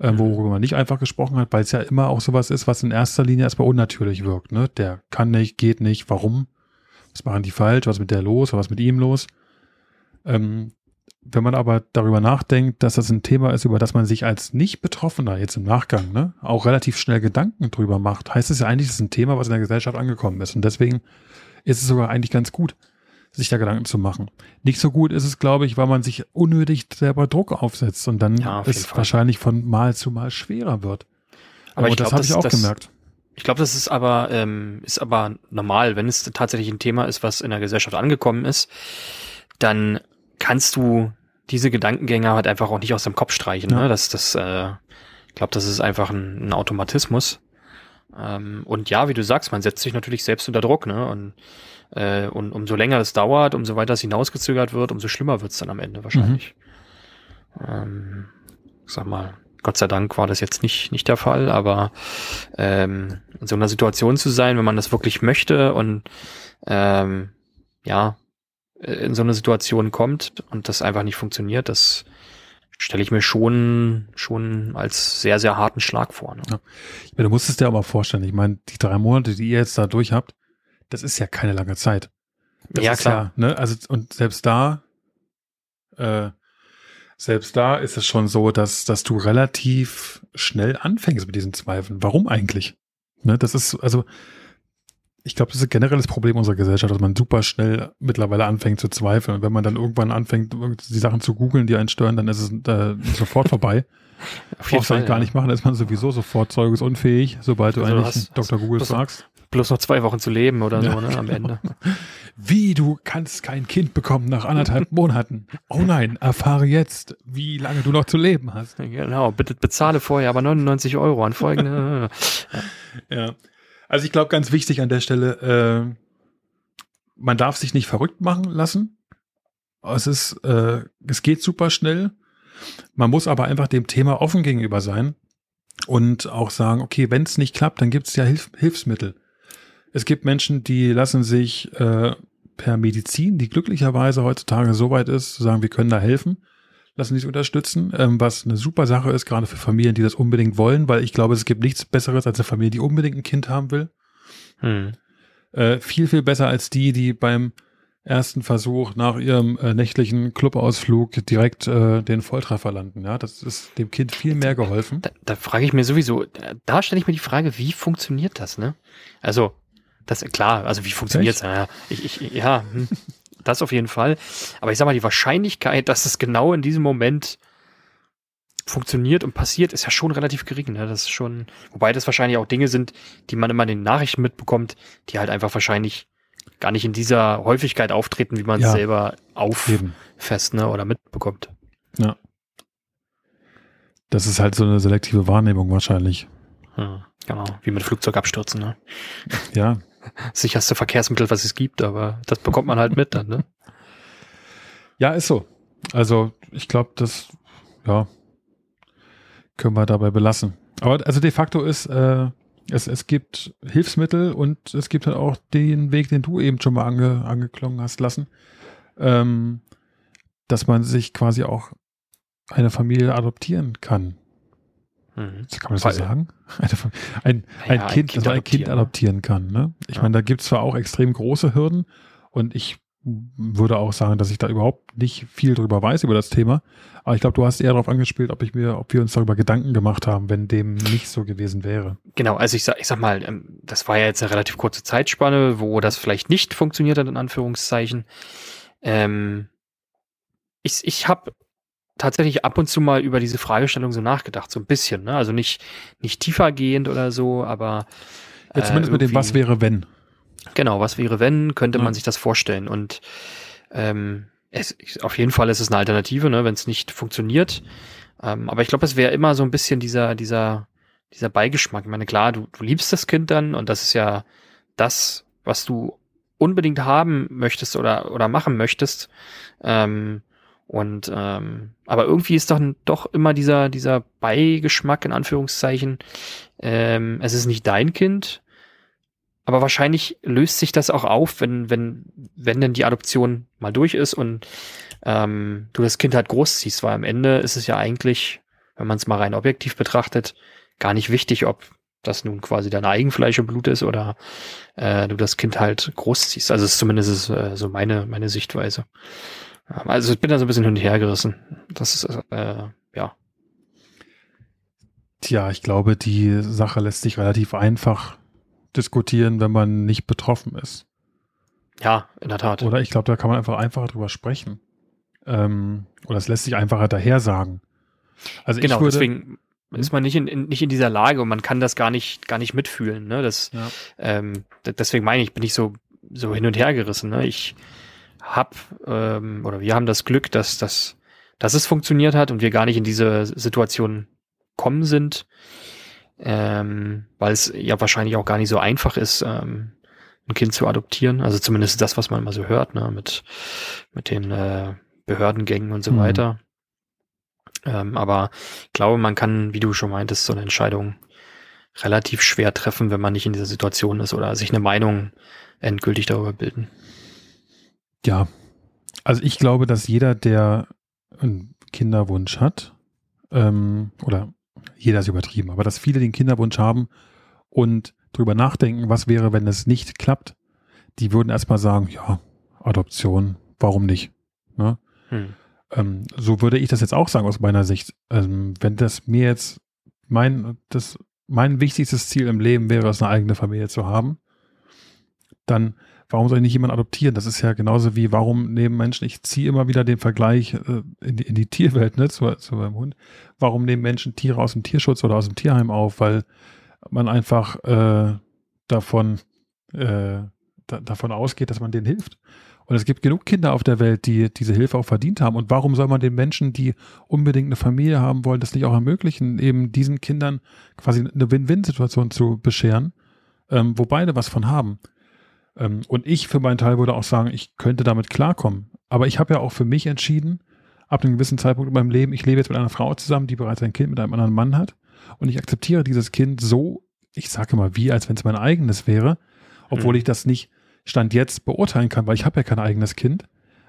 äh, mhm. worüber man nicht einfach gesprochen hat, weil es ja immer auch sowas ist, was in erster Linie erstmal unnatürlich wirkt. Ne? Der kann nicht, geht nicht, warum? Was machen die falsch? Was ist mit der los? Was ist mit ihm los? Ähm, wenn man aber darüber nachdenkt, dass das ein Thema ist, über das man sich als Nicht-Betroffener jetzt im Nachgang ne, auch relativ schnell Gedanken drüber macht, heißt es ja eigentlich, es ist ein Thema, was in der Gesellschaft angekommen ist. Und deswegen ist es sogar eigentlich ganz gut, sich da Gedanken zu machen. Nicht so gut ist es, glaube ich, weil man sich unnötig selber Druck aufsetzt und dann ja, es Fall. wahrscheinlich von Mal zu Mal schwerer wird. Aber und das habe ich auch das, gemerkt. Ich glaube, das ist aber, ähm, ist aber normal, wenn es tatsächlich ein Thema ist, was in der Gesellschaft angekommen ist, dann kannst du diese Gedankengänge halt einfach auch nicht aus dem Kopf streichen. Ja. Ne? Das, das, äh, Ich glaube, das ist einfach ein, ein Automatismus. Ähm, und ja, wie du sagst, man setzt sich natürlich selbst unter Druck, ne? Und, äh, und umso länger es dauert, umso weiter es hinausgezögert wird, umso schlimmer wird es dann am Ende wahrscheinlich. Mhm. Ähm, sag mal, Gott sei Dank war das jetzt nicht, nicht der Fall, aber ähm, in so einer Situation zu sein, wenn man das wirklich möchte und ähm, ja, in so eine Situation kommt und das einfach nicht funktioniert, das stelle ich mir schon, schon als sehr, sehr harten Schlag vor. Ne? Ja. Meine, du musst es dir aber vorstellen, ich meine, die drei Monate, die ihr jetzt da durch habt, das ist ja keine lange Zeit. Das ja, klar. Ja, ne, also, und selbst da, äh, selbst da ist es schon so, dass, dass du relativ schnell anfängst mit diesen Zweifeln. Warum eigentlich? Ne, das ist, also, ich glaube, das ist ein generelles Problem unserer Gesellschaft, dass man super schnell mittlerweile anfängt zu zweifeln. Und wenn man dann irgendwann anfängt, die Sachen zu googeln, die einen stören, dann ist es äh, sofort vorbei. [LAUGHS] Auf jeden Fall ja. gar nicht machen, dann ist man sowieso sofort zeugungsunfähig, sobald du also eigentlich du Dr. Google fragst bloß noch zwei Wochen zu leben oder so, ja, ne, am genau. Ende. [LAUGHS] Wie, du kannst kein Kind bekommen nach anderthalb [LAUGHS] Monaten. Oh nein, erfahre jetzt, wie lange du noch zu leben hast. Genau, bitte bezahle vorher aber 99 Euro an folgende. ja. ja. Also ich glaube, ganz wichtig an der Stelle, äh, man darf sich nicht verrückt machen lassen. Es ist, äh, es geht super schnell. Man muss aber einfach dem Thema offen gegenüber sein und auch sagen, okay, wenn es nicht klappt, dann gibt es ja Hilf Hilfsmittel. Es gibt Menschen, die lassen sich äh, per Medizin, die glücklicherweise heutzutage so weit ist, zu sagen, wir können da helfen, lassen sich unterstützen, ähm, was eine super Sache ist, gerade für Familien, die das unbedingt wollen, weil ich glaube, es gibt nichts Besseres als eine Familie, die unbedingt ein Kind haben will. Hm. Äh, viel, viel besser als die, die beim ersten Versuch nach ihrem äh, nächtlichen Clubausflug direkt äh, den Volltreffer landen. Ja, das ist dem Kind viel mehr geholfen. Da, da frage ich mir sowieso, da stelle ich mir die Frage, wie funktioniert das, ne? Also, das klar, also wie funktioniert es? Ja, ich, ich, ja, hm, das auf jeden Fall. Aber ich sag mal, die Wahrscheinlichkeit, [LAUGHS] dass es genau in diesem Moment funktioniert und passiert, ist ja schon relativ gering. Ne? Das ist schon, wobei das wahrscheinlich auch Dinge sind, die man immer in den Nachrichten mitbekommt, die halt einfach wahrscheinlich gar nicht in dieser Häufigkeit auftreten, wie man es ja, selber auffasst ne, oder mitbekommt. Ja. Das ist halt so eine selektive Wahrnehmung wahrscheinlich. Ja, genau, wie mit Flugzeugabstürzen. Ne? Ja, sicherste Verkehrsmittel, was es gibt, aber das bekommt man halt mit dann, ne? Ja, ist so. Also ich glaube, das, ja, können wir dabei belassen. Aber also de facto ist, äh, es, es gibt Hilfsmittel und es gibt halt auch den Weg, den du eben schon mal ange, angeklungen hast lassen, ähm, dass man sich quasi auch eine Familie adoptieren kann. Mhm. Kann man das Weil, so sagen? [LAUGHS] Ein, ein, ja, kind, ein kind, ein kind adoptieren kann. Ne? Ich ja. meine, da gibt es zwar auch extrem große Hürden und ich würde auch sagen, dass ich da überhaupt nicht viel drüber weiß über das Thema. Aber ich glaube, du hast eher darauf angespielt, ob ich mir, ob wir uns darüber Gedanken gemacht haben, wenn dem nicht so gewesen wäre. Genau, also ich sag, ich sag mal, ähm, das war ja jetzt eine relativ kurze Zeitspanne, wo das vielleicht nicht funktioniert hat, in Anführungszeichen. Ähm, ich ich habe tatsächlich ab und zu mal über diese Fragestellung so nachgedacht, so ein bisschen, ne? Also nicht, nicht tiefergehend oder so, aber. Ja, zumindest äh, mit dem Was wäre, wenn. Genau, was wäre, wenn, könnte ja. man sich das vorstellen. Und ähm, es, auf jeden Fall ist es eine Alternative, ne, wenn es nicht funktioniert. Ähm, aber ich glaube, es wäre immer so ein bisschen dieser, dieser, dieser Beigeschmack. Ich meine, klar, du, du liebst das Kind dann und das ist ja das, was du unbedingt haben möchtest oder, oder machen möchtest. Ähm, und ähm, aber irgendwie ist doch, doch immer dieser, dieser Beigeschmack in Anführungszeichen. Ähm, es ist nicht dein Kind, aber wahrscheinlich löst sich das auch auf, wenn, wenn, wenn denn die Adoption mal durch ist und ähm, du das Kind halt großziehst, weil am Ende ist es ja eigentlich, wenn man es mal rein objektiv betrachtet, gar nicht wichtig, ob das nun quasi dein Eigenfleisch und Blut ist oder äh, du das Kind halt großziehst. Also ist zumindest äh, so meine, meine Sichtweise. Also ich bin da so ein bisschen hin und her gerissen. Das ist, äh, ja. Tja, ich glaube, die Sache lässt sich relativ einfach diskutieren, wenn man nicht betroffen ist. Ja, in der Tat. Oder ich glaube, da kann man einfach einfacher drüber sprechen. Ähm, oder es lässt sich einfacher daher sagen. Also genau, würde, deswegen ist man nicht in, in, nicht in dieser Lage und man kann das gar nicht, gar nicht mitfühlen. Ne? Das, ja. ähm, deswegen meine ich, bin ich so, so hin und her gerissen. Ne? Ich, hab ähm, oder wir haben das Glück, dass, dass, dass es funktioniert hat und wir gar nicht in diese Situation gekommen sind, ähm, weil es ja wahrscheinlich auch gar nicht so einfach ist, ähm, ein Kind zu adoptieren. Also zumindest das, was man immer so hört, ne, mit, mit den äh, Behördengängen und so mhm. weiter. Ähm, aber ich glaube, man kann, wie du schon meintest, so eine Entscheidung relativ schwer treffen, wenn man nicht in dieser Situation ist oder sich eine Meinung endgültig darüber bilden. Ja, also ich glaube, dass jeder, der einen Kinderwunsch hat, ähm, oder jeder ist übertrieben, aber dass viele den Kinderwunsch haben und drüber nachdenken, was wäre, wenn es nicht klappt, die würden erstmal sagen, ja, Adoption, warum nicht? Ne? Hm. Ähm, so würde ich das jetzt auch sagen aus meiner Sicht. Ähm, wenn das mir jetzt mein, das, mein wichtigstes Ziel im Leben wäre, es eine eigene Familie zu haben, dann warum soll ich nicht jemand adoptieren? Das ist ja genauso wie, warum nehmen Menschen, ich ziehe immer wieder den Vergleich äh, in, die, in, die, Tierwelt, ne, zu, zu meinem Hund. Warum nehmen Menschen Tiere aus dem Tierschutz oder aus dem Tierheim auf? Weil man einfach äh, davon, äh, da, davon ausgeht, dass man denen hilft. Und es gibt genug Kinder auf der Welt, die diese Hilfe auch verdient haben. Und warum soll man den Menschen, die unbedingt eine Familie haben wollen, das nicht auch ermöglichen, eben diesen Kindern quasi eine Win-Win-Situation zu bescheren, ähm, wo beide was von haben? Ähm, und ich für meinen Teil würde auch sagen, ich könnte damit klarkommen. Aber ich habe ja auch für mich entschieden, ab einem gewissen Zeitpunkt in meinem Leben, ich lebe jetzt mit einer Frau zusammen, die bereits ein Kind mit einem anderen Mann hat. Und ich akzeptiere dieses Kind so, ich sage mal wie, als wenn es mein eigenes wäre, obwohl mhm. ich das nicht Stand jetzt beurteilen kann, weil ich habe ja kein eigenes Kind.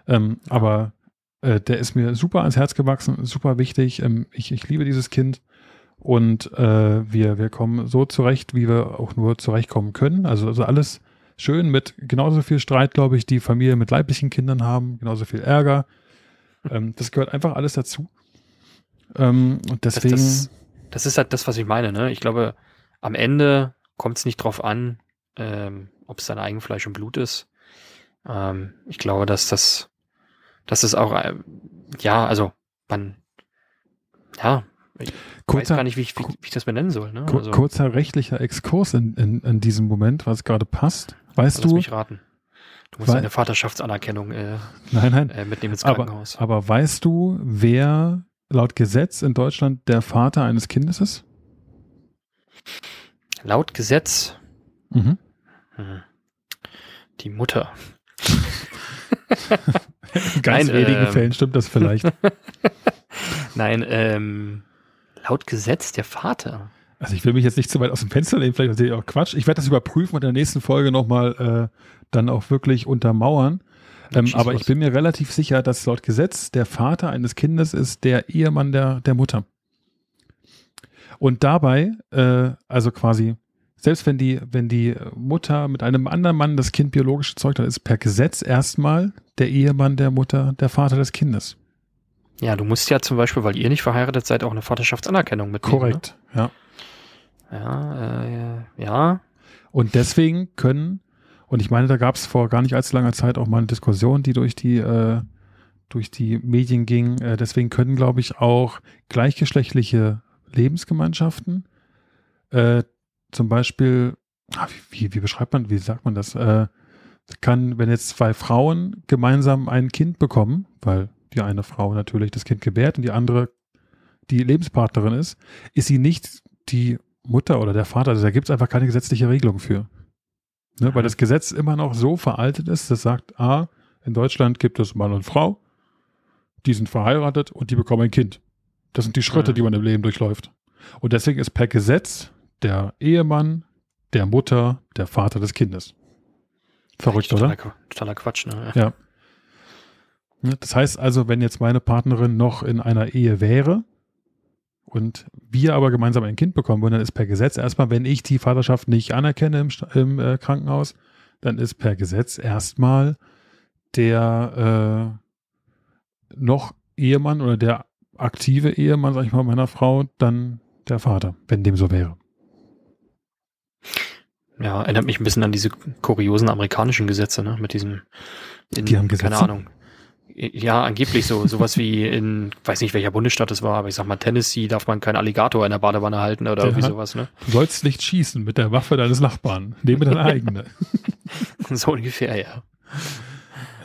Ähm, ja. Aber äh, der ist mir super ans Herz gewachsen, super wichtig. Ähm, ich, ich liebe dieses Kind und äh, wir, wir kommen so zurecht, wie wir auch nur zurechtkommen können. Also, also alles schön mit genauso viel Streit, glaube ich, die Familie mit leiblichen Kindern haben, genauso viel Ärger. Ähm, das gehört einfach alles dazu. Ähm, und deswegen. Das, das, das, ist halt das, was ich meine. Ne? Ich glaube, am Ende kommt es nicht drauf an, ähm, ob es dein Eigenfleisch und Blut ist. Ähm, ich glaube, dass das, dass es auch, äh, ja, also man, ja, ich kurzer, weiß gar nicht, wie ich, wie, wie ich das benennen soll. Ne? Also, kurzer rechtlicher Exkurs in, in, in diesem Moment, was gerade passt. Weißt Lass du? mich raten. Du musst eine Vaterschaftsanerkennung äh, nein, nein. Äh, mitnehmen ins Krankenhaus. Aber, aber weißt du, wer laut Gesetz in Deutschland der Vater eines Kindes ist? Laut Gesetz? Mhm. Hm. Die Mutter. [LAUGHS] in ganz Nein, wenigen ähm, Fällen stimmt das vielleicht. [LAUGHS] Nein, ähm, laut Gesetz der Vater. Also ich will mich jetzt nicht zu weit aus dem Fenster lehnen, vielleicht sehe ich auch Quatsch. Ich werde das überprüfen und in der nächsten Folge nochmal äh, dann auch wirklich untermauern. Ähm, aber ich bin mir relativ sicher, dass laut Gesetz der Vater eines Kindes ist der Ehemann der, der Mutter. Und dabei, äh, also quasi, selbst wenn die, wenn die Mutter mit einem anderen Mann das Kind biologisch gezeugt hat, ist per Gesetz erstmal der Ehemann der Mutter der Vater des Kindes. Ja, du musst ja zum Beispiel, weil ihr nicht verheiratet seid, auch eine Vaterschaftsanerkennung mitnehmen. Ne? Korrekt, ne? ja. Ja, äh, ja. Und deswegen können, und ich meine, da gab es vor gar nicht allzu langer Zeit auch mal eine Diskussion, die durch die, äh, durch die Medien ging. Äh, deswegen können, glaube ich, auch gleichgeschlechtliche Lebensgemeinschaften, äh, zum Beispiel, ach, wie, wie, wie, beschreibt man, wie sagt man das? Äh, kann, wenn jetzt zwei Frauen gemeinsam ein Kind bekommen, weil die eine Frau natürlich das Kind gebärt und die andere die Lebenspartnerin ist, ist sie nicht die Mutter oder der Vater. Also da gibt es einfach keine gesetzliche Regelung für. Ne, weil das Gesetz immer noch so veraltet ist, das sagt, ah, in Deutschland gibt es Mann und Frau, die sind verheiratet und die bekommen ein Kind. Das sind die Schritte, ja. die man im Leben durchläuft. Und deswegen ist per Gesetz der Ehemann, der Mutter, der Vater des Kindes. Verrückt, totaler, oder? Totaler Quatsch, ne? Ja. Das heißt also, wenn jetzt meine Partnerin noch in einer Ehe wäre, und wir aber gemeinsam ein Kind bekommen wollen, dann ist per Gesetz erstmal, wenn ich die Vaterschaft nicht anerkenne im, im äh, Krankenhaus, dann ist per Gesetz erstmal der äh, noch Ehemann oder der aktive Ehemann, sag ich mal, meiner Frau, dann der Vater, wenn dem so wäre. Ja, erinnert mich ein bisschen an diese kuriosen amerikanischen Gesetze, ne? Mit diesem, in, die haben Gesetze? keine Ahnung, ja, angeblich so. Sowas wie in, weiß nicht welcher Bundesstaat es war, aber ich sag mal, Tennessee darf man keinen Alligator in der Badewanne halten oder irgendwie sowas, ne? Du sollst nicht schießen mit der Waffe deines Nachbarn. Nehme deine eigene. [LAUGHS] so ungefähr, ja.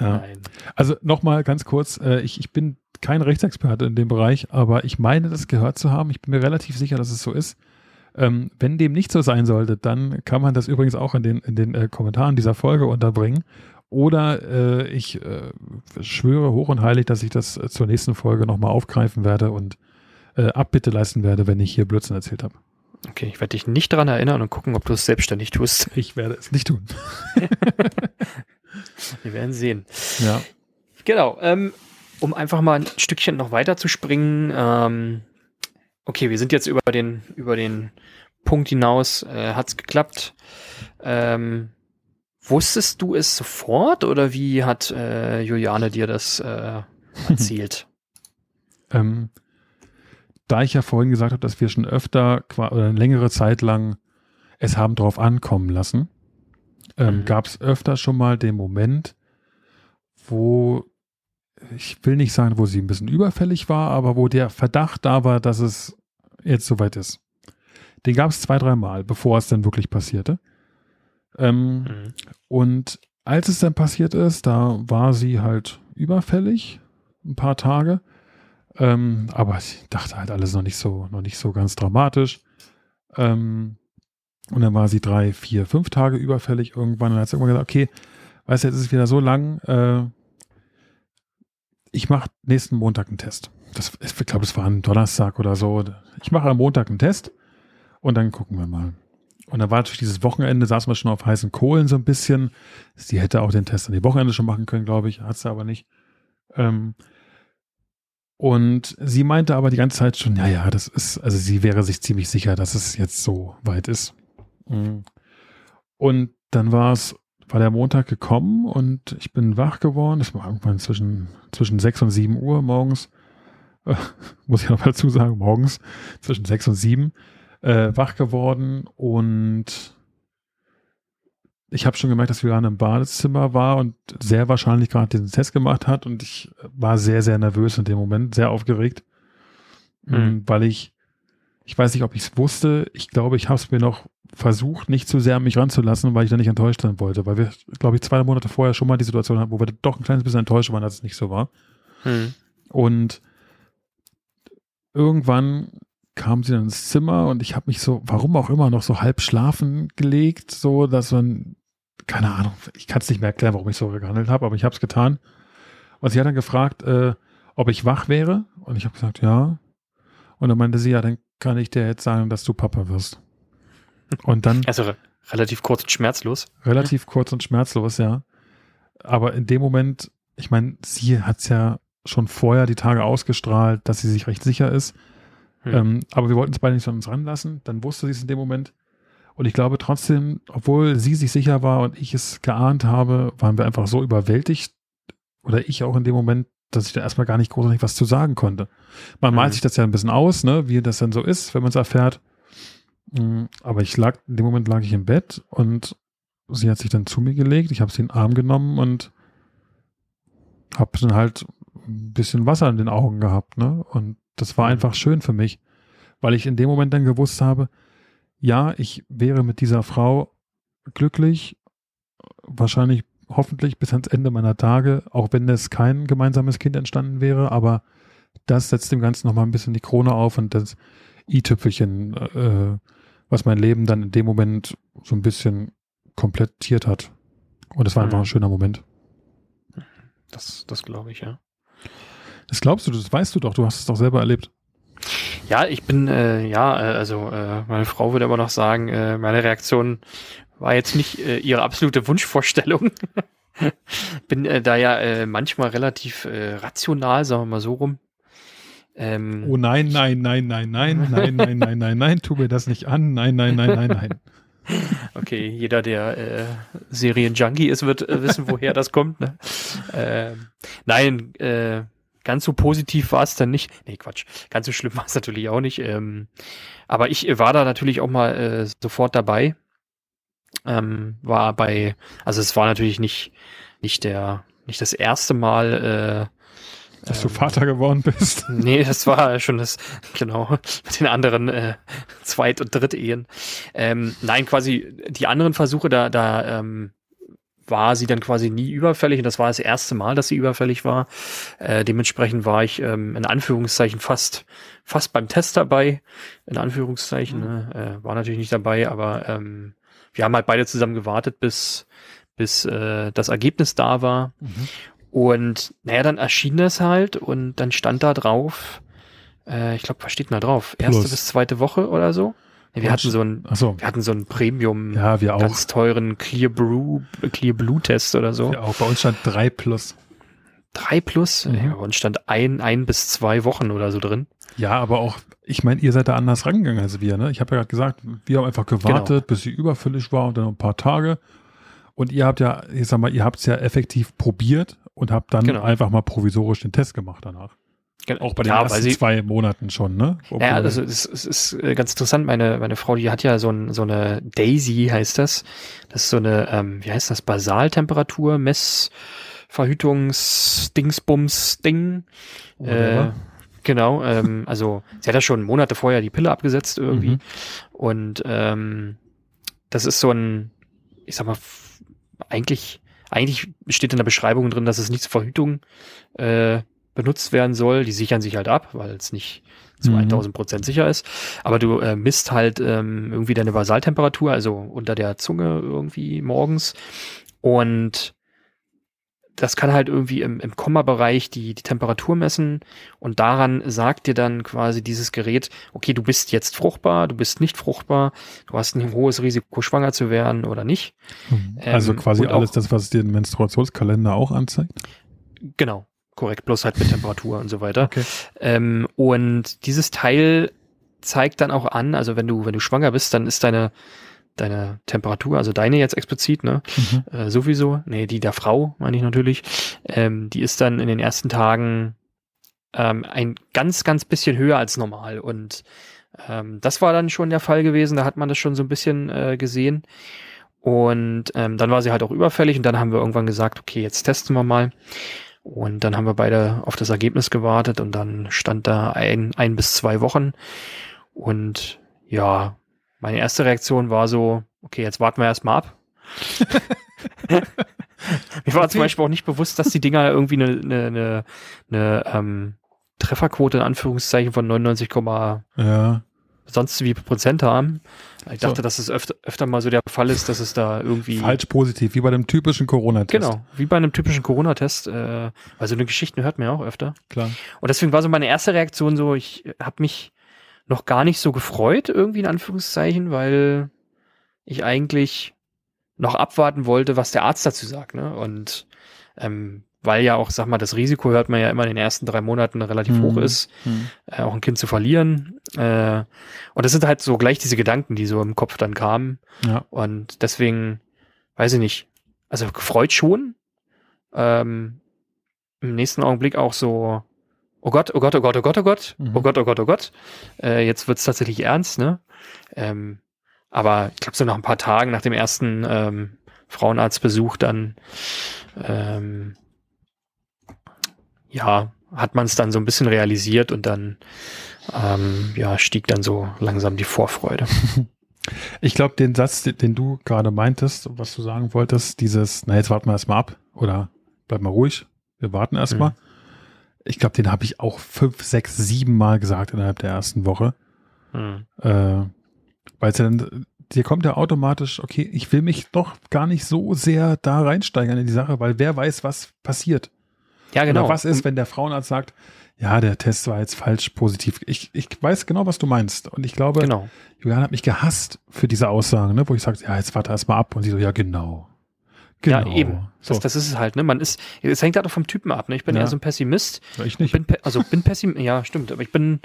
ja. Nein. Also nochmal ganz kurz, äh, ich, ich bin kein Rechtsexperte in dem Bereich, aber ich meine, das gehört zu haben. Ich bin mir relativ sicher, dass es so ist. Ähm, wenn dem nicht so sein sollte, dann kann man das übrigens auch in den, in den äh, Kommentaren dieser Folge unterbringen. Oder äh, ich äh, schwöre hoch und heilig, dass ich das äh, zur nächsten Folge nochmal aufgreifen werde und äh, Abbitte leisten werde, wenn ich hier Blödsinn erzählt habe. Okay, ich werde dich nicht daran erinnern und gucken, ob du es selbstständig tust. [LAUGHS] Ich werde es nicht tun. [LAUGHS] Wir werden sehen. Ja. Genau. Ähm, um einfach mal ein Stückchen noch weiter zu springen. Ähm, okay, wir sind jetzt über den, über den Punkt hinaus. Äh, Hat es geklappt? Ähm, wusstest du es sofort oder wie hat äh, Juliane dir das äh, erzählt? [LAUGHS] ähm, da ich ja vorhin gesagt habe, dass wir schon öfter oder eine längere Zeit lang es haben drauf ankommen lassen, ähm, mhm. gab es öfter schon mal den Moment, wo ich will nicht sagen, wo sie ein bisschen überfällig war, aber wo der Verdacht da war, dass es jetzt soweit ist. Den gab es zwei, dreimal, bevor es dann wirklich passierte. Ähm, mhm. Und als es dann passiert ist, da war sie halt überfällig, ein paar Tage. Ähm, aber ich dachte halt alles noch nicht so, noch nicht so ganz dramatisch. Ähm, und dann war sie drei, vier, fünf Tage überfällig irgendwann. Und dann hat sie irgendwann gesagt, okay, weißt du, jetzt ist es wieder so lang, äh, ich mache nächsten Montag einen Test. Das, ich glaube, es war ein Donnerstag oder so. Ich mache am Montag einen Test und dann gucken wir mal. Und dann war natürlich dieses Wochenende, saßen wir schon auf heißen Kohlen so ein bisschen. Sie hätte auch den Test an die Wochenende schon machen können, glaube ich. Hat sie aber nicht. Ähm, und sie meinte aber die ganze Zeit schon, ja, ja, das ist, also sie wäre sich ziemlich sicher, dass es jetzt so weit ist. Mhm. Und dann war es war der Montag gekommen und ich bin wach geworden. Es war irgendwann zwischen, zwischen 6 und 7 Uhr morgens. Äh, [LAUGHS] muss ich noch dazu sagen, morgens zwischen 6 und 7 äh, wach geworden und ich habe schon gemerkt, dass wir im Badezimmer war und sehr wahrscheinlich gerade diesen Test gemacht hat und ich war sehr, sehr nervös in dem Moment, sehr aufgeregt, mhm. weil ich, ich weiß nicht, ob ich es wusste, ich glaube, ich habe es mir noch versucht, nicht zu sehr an mich ranzulassen, weil ich da nicht enttäuscht sein wollte, weil wir, glaube ich, zwei Monate vorher schon mal die Situation hatten, wo wir doch ein kleines bisschen enttäuscht waren, dass es nicht so war. Hm. Und irgendwann kam sie dann ins Zimmer und ich habe mich so, warum auch immer, noch so halb schlafen gelegt, so dass man, keine Ahnung, ich kann es nicht mehr erklären, warum ich so gehandelt habe, aber ich habe es getan. Und sie hat dann gefragt, äh, ob ich wach wäre und ich habe gesagt, ja. Und dann meinte sie, ja, dann kann ich dir jetzt sagen, dass du Papa wirst. Und dann. Also re relativ kurz und schmerzlos. Relativ kurz und schmerzlos, ja. Aber in dem Moment, ich meine, sie hat es ja schon vorher die Tage ausgestrahlt, dass sie sich recht sicher ist. Hm. Ähm, aber wir wollten es beide nicht an uns ranlassen. Dann wusste sie es in dem Moment. Und ich glaube trotzdem, obwohl sie sich sicher war und ich es geahnt habe, waren wir einfach so überwältigt, oder ich auch in dem Moment, dass ich da erstmal gar nicht großartig was zu sagen konnte. Man mhm. malt sich das ja ein bisschen aus, ne, wie das dann so ist, wenn man es erfährt. Mm, aber ich lag, in dem Moment lag ich im Bett und sie hat sich dann zu mir gelegt. Ich habe sie in den Arm genommen und habe dann halt ein bisschen Wasser in den Augen gehabt, ne? Und das war mhm. einfach schön für mich, weil ich in dem Moment dann gewusst habe, ja, ich wäre mit dieser Frau glücklich, wahrscheinlich hoffentlich bis ans Ende meiner Tage, auch wenn es kein gemeinsames Kind entstanden wäre, aber das setzt dem Ganzen nochmal ein bisschen die Krone auf und das i-Tüpfelchen äh, was mein Leben dann in dem Moment so ein bisschen komplettiert hat. Und es war einfach ein mhm. schöner Moment. Das, das glaube ich, ja. Das glaubst du, das weißt du doch, du hast es doch selber erlebt. Ja, ich bin, äh, ja, äh, also äh, meine Frau würde immer noch sagen, äh, meine Reaktion war jetzt nicht äh, ihre absolute Wunschvorstellung. bin äh, da ja äh, manchmal relativ äh, rational, sagen wir mal so rum. Ähm, oh nein, nein, nein, nein, nein, nein, nein, nein, nein, nein, tu mir das nicht an. Nein, nein, nein, nein, nein. Okay, jeder, der äh, Serien-Junkie ist, wird äh, wissen, woher das kommt. Ne? Äh, nein, äh, ganz so positiv war es dann nicht. Nee, Quatsch. Ganz so schlimm [LAUGHS] war es natürlich auch nicht. Ähm, aber ich war da natürlich auch mal äh, sofort dabei. Ähm, war bei, also es war natürlich nicht, nicht der, nicht das erste Mal, äh, dass ähm, du Vater geworden bist. [LAUGHS] Nee, das war schon das, genau, mit den anderen äh, Zweit- und Dritt-Ehen. Ähm, nein, quasi die anderen Versuche, da, da ähm, war sie dann quasi nie überfällig und das war das erste Mal, dass sie überfällig war. Äh, dementsprechend war ich ähm, in Anführungszeichen fast fast beim Test dabei. In Anführungszeichen ne? äh, war natürlich nicht dabei, aber ähm, wir haben halt beide zusammen gewartet, bis bis äh, das Ergebnis da war. Mhm. Und naja, dann erschien das halt und dann stand da drauf, äh, ich glaube, was steht denn da drauf? Erste Plus. bis zweite Woche oder so? Wir hatten so ein, so. wir hatten so einen Premium, ja, wir auch. ganz teuren Clear Blue, Clear Blue Test oder so. Ja, auch bei uns stand 3 plus. 3 plus? Mhm. Ja, bei uns stand ein, ein bis zwei Wochen oder so drin. Ja, aber auch, ich meine, ihr seid da anders rangegangen als wir, ne? Ich habe ja gerade gesagt, wir haben einfach gewartet, genau. bis sie überfüllig war und dann ein paar Tage. Und ihr habt ja, ich sag mal, ihr habt es ja effektiv probiert und habt dann genau. einfach mal provisorisch den Test gemacht danach. Auch bei den ja, ersten zwei Monaten schon, ne? Obwohl ja, also es, es ist äh, ganz interessant. Meine, meine Frau, die hat ja so, ein, so eine Daisy, heißt das. Das ist so eine, ähm, wie heißt das, Basaltemperatur, Messverhütungs-Dingsbums-Ding. Äh, genau, ähm, also sie hat ja schon Monate vorher die Pille abgesetzt irgendwie. Mhm. Und ähm, das ist so ein, ich sag mal, eigentlich, eigentlich steht in der Beschreibung drin, dass es nicht zur Verhütung äh, benutzt werden soll. Die sichern sich halt ab, weil es nicht zu mhm. 1000 Prozent sicher ist. Aber du äh, misst halt ähm, irgendwie deine Basaltemperatur, also unter der Zunge irgendwie morgens. Und das kann halt irgendwie im, im Komma-Bereich die, die Temperatur messen und daran sagt dir dann quasi dieses Gerät, okay, du bist jetzt fruchtbar, du bist nicht fruchtbar, du hast ein hohes Risiko, schwanger zu werden oder nicht. Mhm. Also ähm, quasi alles auch, das, was dir den Menstruationskalender auch anzeigt? Genau korrekt, bloß halt mit Temperatur und so weiter. Okay. Ähm, und dieses Teil zeigt dann auch an, also wenn du, wenn du schwanger bist, dann ist deine, deine Temperatur, also deine jetzt explizit, ne, mhm. äh, sowieso, nee, die der Frau, meine ich natürlich, ähm, die ist dann in den ersten Tagen ähm, ein ganz, ganz bisschen höher als normal. Und ähm, das war dann schon der Fall gewesen, da hat man das schon so ein bisschen äh, gesehen. Und ähm, dann war sie halt auch überfällig und dann haben wir irgendwann gesagt, okay, jetzt testen wir mal. Und dann haben wir beide auf das Ergebnis gewartet und dann stand da ein, ein bis zwei Wochen. Und ja, meine erste Reaktion war so, okay, jetzt warten wir erstmal ab. [LAUGHS] Mir war okay. zum Beispiel auch nicht bewusst, dass die Dinger irgendwie eine, eine, eine, eine ähm, Trefferquote in Anführungszeichen von 99, ja sonst wie Prozent haben. Ich dachte, so. dass es öfter, öfter mal so der Fall ist, dass es da irgendwie. Falsch positiv, wie bei einem typischen Corona-Test. Genau, wie bei einem typischen Corona-Test. Äh, weil so eine Geschichten hört man ja auch öfter. Klar. Und deswegen war so meine erste Reaktion so, ich habe mich noch gar nicht so gefreut, irgendwie in Anführungszeichen, weil ich eigentlich noch abwarten wollte, was der Arzt dazu sagt. Ne? Und ähm, weil ja auch, sag mal, das Risiko hört man ja immer in den ersten drei Monaten relativ mhm. hoch ist, mhm. äh, auch ein Kind zu verlieren. Äh, und das sind halt so gleich diese Gedanken, die so im Kopf dann kamen. Ja. Und deswegen, weiß ich nicht, also gefreut schon. Ähm, Im nächsten Augenblick auch so, oh Gott, oh Gott, oh Gott, oh Gott, oh Gott, mhm. oh Gott, oh Gott, oh Gott. Äh, jetzt wird's tatsächlich ernst, ne? Ähm, aber ich glaube, so nach ein paar Tagen nach dem ersten ähm, Frauenarztbesuch dann ähm, ja, hat man es dann so ein bisschen realisiert und dann ähm, ja, stieg dann so langsam die Vorfreude. [LAUGHS] Ich glaube, den Satz, den du gerade meintest, was du sagen wolltest, dieses, na jetzt warten wir erstmal ab oder bleib mal ruhig, wir warten erstmal. Mhm. Ich glaube, den habe ich auch fünf, sechs, sieben Mal gesagt innerhalb der ersten Woche. Mhm. Äh, Weil es dann, dir kommt ja automatisch, okay, ich will mich doch gar nicht so sehr da reinsteigern in die Sache, weil wer weiß, was passiert. Ja, genau. Oder was ist, wenn der Frauenarzt sagt, ja, der Test war jetzt falsch positiv. Ich, ich weiß genau, was du meinst. Und ich glaube, genau. Julian hat mich gehasst für diese Aussagen, ne, wo ich sage, ja, jetzt warte erst mal ab. Und sie so, ja, genau. Genau. Ja, eben. So. Das, das ist es halt, ne? Man ist, es hängt halt auch vom Typen ab, ne? Ich bin ja. eher so ein Pessimist. Ich nicht. Bin, also bin Pessimist, ja, stimmt. Aber ich bin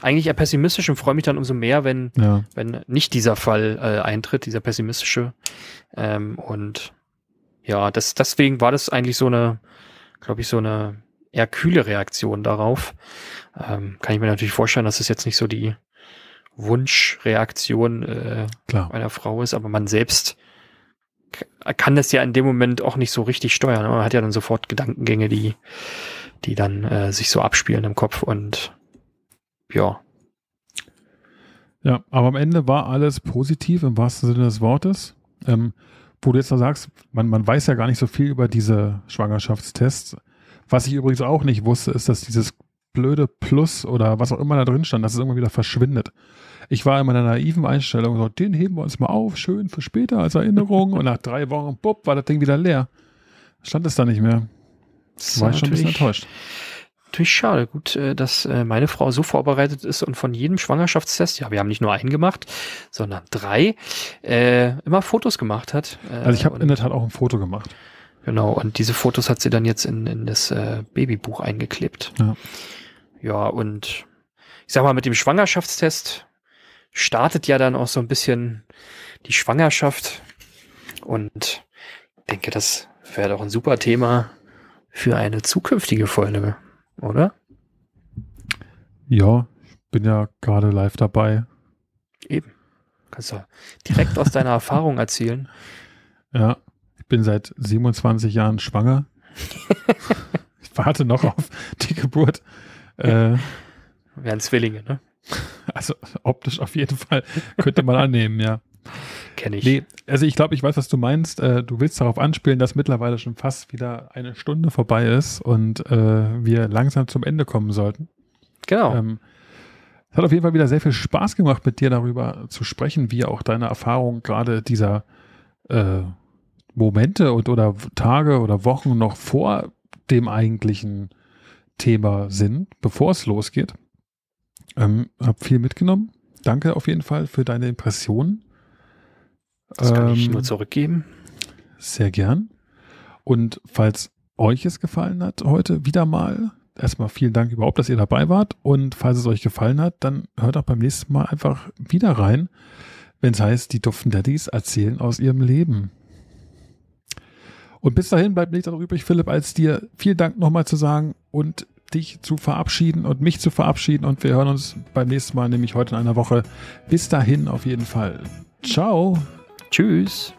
eigentlich eher pessimistisch und freue mich dann umso mehr, wenn, ja. wenn nicht dieser Fall äh, eintritt, dieser pessimistische. Ähm, und ja, das, deswegen war das eigentlich so eine, glaube ich, so eine eher kühle Reaktion darauf. Ähm, kann ich mir natürlich vorstellen, dass es jetzt nicht so die Wunschreaktion äh, Klar. einer Frau ist, aber man selbst kann das ja in dem Moment auch nicht so richtig steuern. Man hat ja dann sofort Gedankengänge, die, die dann äh, sich so abspielen im Kopf und ja. Ja, aber am Ende war alles positiv im wahrsten Sinne des Wortes. Ähm, wo du jetzt noch sagst, man, man weiß ja gar nicht so viel über diese Schwangerschaftstests. Was ich übrigens auch nicht wusste, ist, dass dieses blöde Plus oder was auch immer da drin stand, dass es irgendwann wieder verschwindet. Ich war in meiner naiven Einstellung so, den heben wir uns mal auf, schön für später als Erinnerung und nach drei Wochen, bupp, war das Ding wieder leer. Stand es da nicht mehr. War ich schon ein bisschen enttäuscht. Natürlich schade. Gut, äh, dass äh, meine Frau so vorbereitet ist und von jedem Schwangerschaftstest, ja, wir haben nicht nur einen gemacht, sondern drei, äh, immer Fotos gemacht hat. Äh, also ich habe in der Tat auch ein Foto gemacht. Genau, und diese Fotos hat sie dann jetzt in, in das äh, Babybuch eingeklebt. Ja. ja, und ich sag mal, mit dem Schwangerschaftstest startet ja dann auch so ein bisschen die Schwangerschaft. Und ich denke, das wäre doch ein super Thema für eine zukünftige Folge, oder? Ja, ich bin ja gerade live dabei. Eben. Kannst du direkt aus deiner Erfahrung erzählen. Ja, ich bin seit 27 Jahren schwanger. [LAUGHS] ich warte noch auf die Geburt. Äh, Wären Zwillinge, ne? Also optisch auf jeden Fall könnte man annehmen, ja. Kenne ich. Nee, also ich glaube, ich weiß, was du meinst. Äh, du willst darauf anspielen, dass mittlerweile schon fast wieder eine Stunde vorbei ist und äh, wir langsam zum Ende kommen sollten. Genau. Ähm, es hat auf jeden Fall wieder sehr viel Spaß gemacht, mit dir darüber zu sprechen, wie auch deine Erfahrung gerade dieser äh, Momente und oder Tage oder Wochen noch vor dem eigentlichen Thema sind, bevor es losgeht. Ähm, hab viel mitgenommen. Danke auf jeden Fall für deine Impressionen. Das kann ähm, ich nur zurückgeben. Sehr gern. Und falls euch es gefallen hat heute wieder mal, erstmal vielen Dank überhaupt, dass ihr dabei wart. Und falls es euch gefallen hat, dann hört auch beim nächsten Mal einfach wieder rein, wenn es heißt, die Duften Daddies erzählen aus ihrem Leben. Und bis dahin bleibt nichts anderes übrig, Philipp, als dir vielen Dank nochmal zu sagen und dich zu verabschieden und mich zu verabschieden. Und wir hören uns beim nächsten Mal, nämlich heute in einer Woche. Bis dahin auf jeden Fall. Ciao. Tschüss.